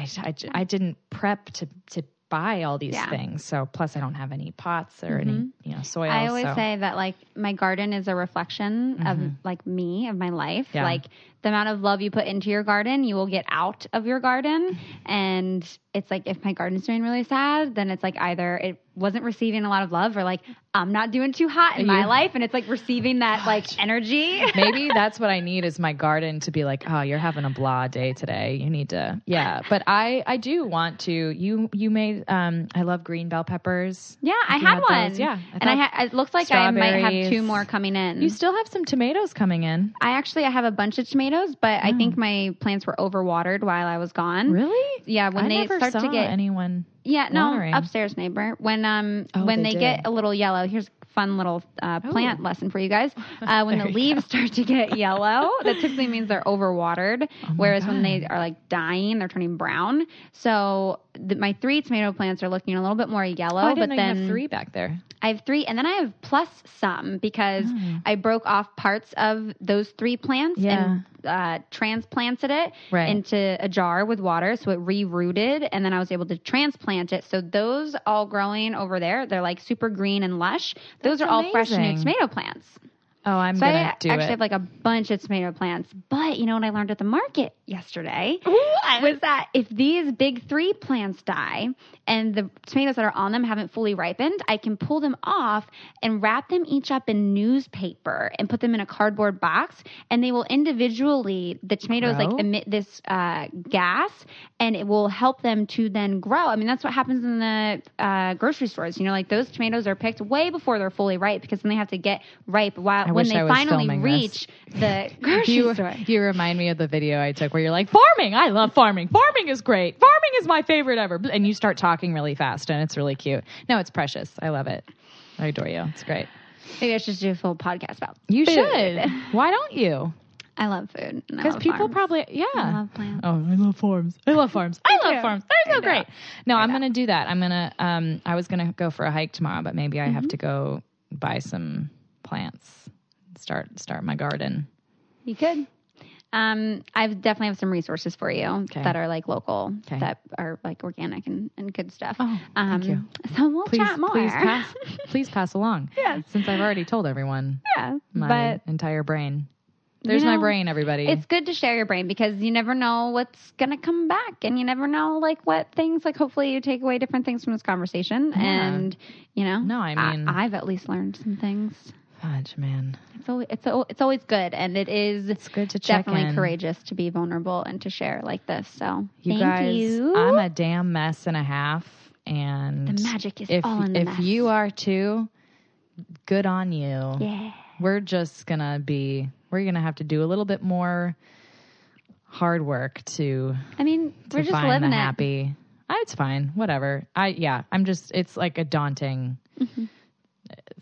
I didn't prep to to buy all these Yeah. things. So plus, I don't have any pots or any you know soil. I always so. say that like my garden is a reflection of like me, of my life. Yeah. Like the amount of love you put into your garden, you will get out of your garden. And it's like if my garden's doing really sad, then it's like either it wasn't receiving a lot of love or like I'm not doing too hot in my life and it's like receiving that like energy. Maybe that's what I need is my garden to be like, oh, you're having a blah day today. You need to, yeah. But I, I do want to. You, you made. Um, I love green bell peppers. Yeah, I had had one. those? Yeah, I and I ha- it looks like I might have two more coming in. You still have some tomatoes coming in. I actually I have a bunch of tomatoes, but I think my plants were overwatered while I was gone. Really? Yeah, when I they start to get anyone. yeah, no, watering. upstairs neighbor. When um Oh, when they they, get a little yellow, here's fun little uh, plant Ooh. lesson for you guys. Uh, when the leaves go. start to get yellow, that typically means they're overwatered. Oh whereas God. when they are like dying, they're turning brown. So the, my three tomato plants are looking a little bit more yellow. Oh, but then three back there. I have three, and then I have plus some because oh. I broke off parts of those three plants yeah. and uh, transplanted it right. into a jar with water, so it re-rooted, and then I was able to transplant it. So those all growing over there, they're like super green and lush. Those That's are all fresh new tomato plants. Oh, I'm so gonna I do actually it. have like a bunch of tomato plants. But you know what I learned at the market yesterday was that if these big three plants die and the tomatoes that are on them haven't fully ripened, I can pull them off and wrap them each up in newspaper and put them in a cardboard box, and they will individually the tomatoes grow? like emit this uh, gas, and it will help them to then grow. I mean, that's what happens in the uh, grocery stores. You know, like those tomatoes are picked way before they're fully ripe because then they have to get ripe while when they finally reach the grocery you, store. You remind me of the video I took where you're like, farming. I love farming. Farming is great. Farming is my favorite ever. And you start talking really fast and it's really cute. No, it's precious. I love it. I adore you. It's great. Maybe I should do a full podcast about You food. should. Why don't you? I love food. Because people farms. probably, yeah. I love plants. Oh, I love farms. I love farms. I love farms. They're so great. No, I am going to do that. I'm going to, um, I was going to go for a hike tomorrow, but maybe I mm-hmm. have to go buy some plants start start my garden. You could. Um, I definitely have some resources for you okay. that are like local, okay. that are like organic and, and good stuff. Oh, um, thank you. So we'll please, chat more. Please pass, please pass along. Yes. Since I've already told everyone. Yeah. My but, entire brain. There's you know, my brain, everybody. It's good to share your brain because you never know what's gonna come back, and you never know like what things. Like hopefully you take away different things from this conversation, yeah. and you know. No, I mean, I, I've at least learned some things. Fudge, man. It's always, it's it's always good, and it is. It's good to check definitely in. courageous to be vulnerable and to share like this. So you thank guys, you. I'm a damn mess and a half, and the magic is if, all in the if mess. you are too, good on you. Yeah, we're just gonna be. We're gonna have to do a little bit more hard work to. I mean, to we're just living the it. happy. It's fine. Whatever. I yeah. I'm just. It's like a daunting. Mm-hmm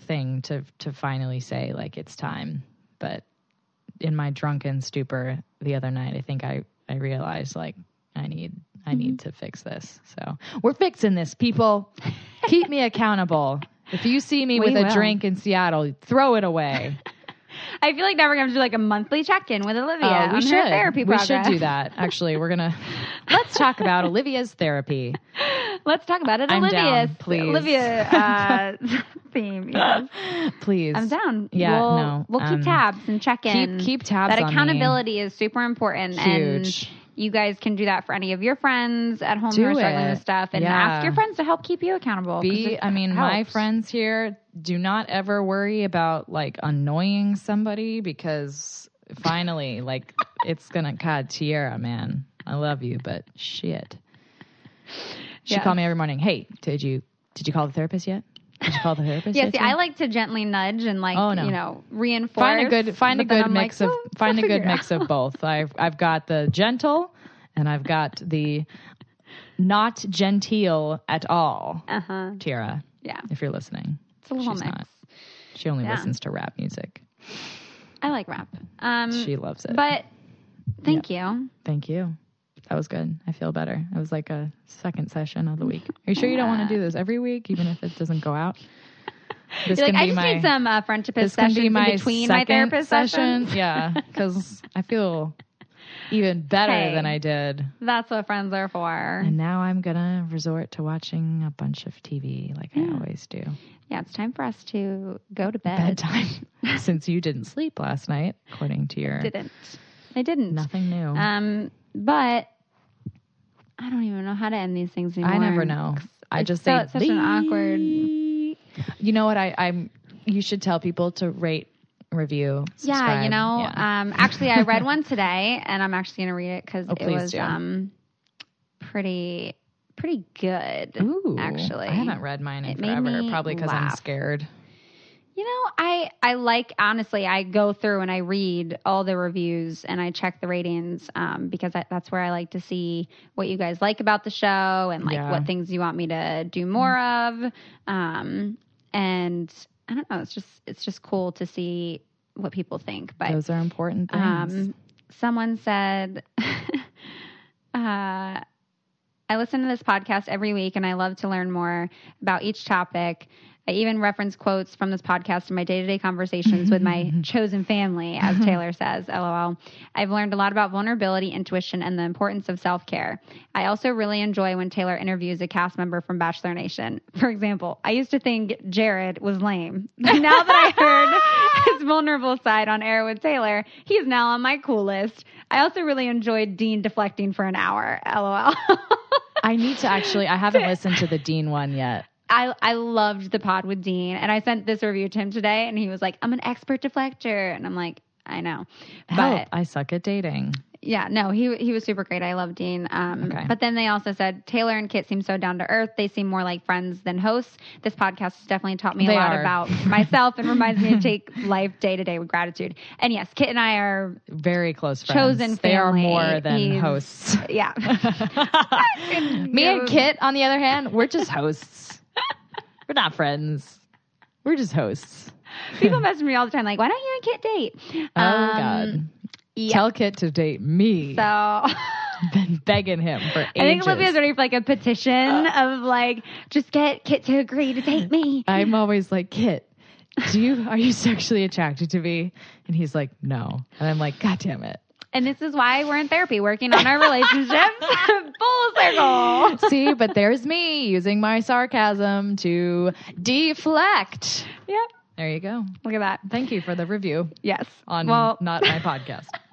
thing to to finally say like it's time. But in my drunken stupor the other night, I think I I realized like I need I need mm-hmm. to fix this. So we're fixing this, people. Keep me accountable. If you see me we with will. a drink in Seattle, throw it away. I feel like now we're to do like a monthly check in with Olivia. Oh, we should. therapy progress. We should do that. Actually, we're to let's talk about Olivia's therapy. Let's talk about it. I'm Olivia's down, please. Olivia uh, theme. Yes. Please. I'm down. Yeah, we'll, no. We'll keep um, tabs and check in. Keep, keep tabs. That accountability is super important. Huge. And you guys can do that for any of your friends at home do who are struggling it. with stuff and yeah. ask your friends to help keep you accountable. Be, I mean, helps. my friends here do not ever worry about like annoying somebody because finally, like, it's gonna, God, Tierra, man, I love you, but shit. She yes. called me every morning. Hey, did you did you call the therapist yet? Did you call the therapist? yeah, see, I like to gently nudge and like oh, no. you know reinforce. Find a good find a good mix like, of oh, find a good mix of both. I've I've got the gentle, and I've got the not genteel at all. Uh huh. Tiara. Yeah. If you're listening, it's a little She's mix. Not. She only Yeah. listens to rap music. I like rap. Um, She loves it. but thank you. Thank you. That was good. I feel better. It was like a second session of the week. Are you sure you don't want to do this every week, even if it doesn't go out? This You're like, can I be just my need some uh, friendship sessions be my in between my therapist session. sessions. Yeah, because I feel even better Hey. than I did. That's what friends are for. And now I'm gonna resort to watching a bunch of TV like I always do. Yeah, it's time for us to go to bed. Bedtime, since you didn't sleep last night, according to your Didn't. I didn't. nothing new. Um, but I don't even know how to end these things anymore. I never know. I just say it's such an awkward- You know what? I, I'm. You should tell people to rate, review. Yeah, you know. Yeah. Um, actually, I read one today, and I'm actually gonna read it because Oh, it was do. um pretty pretty good. Ooh, actually, I haven't read mine in It forever. Probably because I'm scared. You know, I I like honestly. I go through and I read all the reviews and I check the ratings um, because I, that's where I like to see what you guys like about the show and like Yeah. what things you want me to do more of. Um, and I don't know. It's just it's just cool to see what people think. But those are important things. Um, someone said, uh, I listen to this podcast every week and I love to learn more about each topic. I even reference quotes from this podcast in my day to day conversations with my chosen family, as Taylor says, lol. I've learned a lot about vulnerability, intuition, and the importance of self care. I also really enjoy when Taylor interviews a cast member from Bachelor Nation. For example, I used to think Jared was lame. now that I heard his vulnerable side on air with Taylor, he's now on my cool list. I also really enjoyed Dean deflecting for an hour, lol. I need to actually, I haven't listened to the Dean one yet. I I loved the pod with Dean, and I sent this review to him today, and he was like, "I'm an expert deflector," and I'm like, "I know, but I suck at dating." Yeah, no, he he was super great. I love Dean. Um, okay. But then they also said Taylor and Kit seem so down to earth. They seem more like friends than hosts. This podcast has definitely taught me a lot are. about myself and reminds me to take life day to day with gratitude. And yes, Kit and I are very close friends. Chosen family. They are more than He's, hosts. Yeah. me and Kit, on the other hand, we're just hosts. We're not friends. We're just hosts. People message me all the time, like, "Why don't you and Kit date?" Oh um, God. Yeah. Tell Kit to date me. So been begging him for ages. I think Olivia's ready for like a petition uh, of like, just get Kit to agree to date me. I'm always like, Kit, do you are you sexually attracted to me? And he's like, no. And I'm like, God damn it. And this is why we're in therapy, working on our relationships. Full circle. See, but there's me using my sarcasm to deflect. Yep. There you go. Look at that. Thank you for the review. Yes. On well, not my podcast.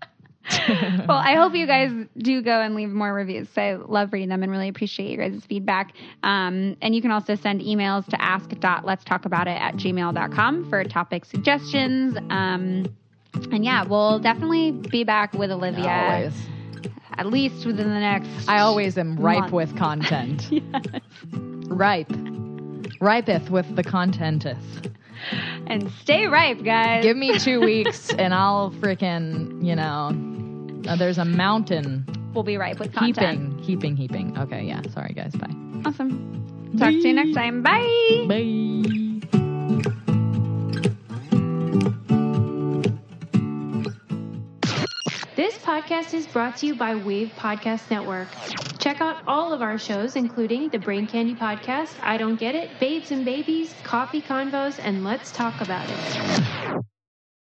well, I hope you guys do go and leave more reviews. I love reading them and really appreciate you guys' feedback. Um, and you can also send emails to ask.letstalkaboutit at gmail.com for topic suggestions. Um, and yeah, we'll definitely be back with Olivia. Always. At least within the next. I always am ripe month. with content. yes. Ripe. Ripeth with the contenteth and stay ripe, guys. Give me two weeks and I'll freaking, you know, uh, there's a mountain. We'll be ripe with content. Heaping, heaping, heaping. Okay, yeah. Sorry, guys. Bye. Awesome. Talk Bye. to you next time. Bye. Bye. Podcast is brought to you by Wave Podcast Network. Check out all of our shows, including the Brain Candy Podcast, I Don't Get It, Babes and Babies, Coffee Convos, and Let's Talk About It.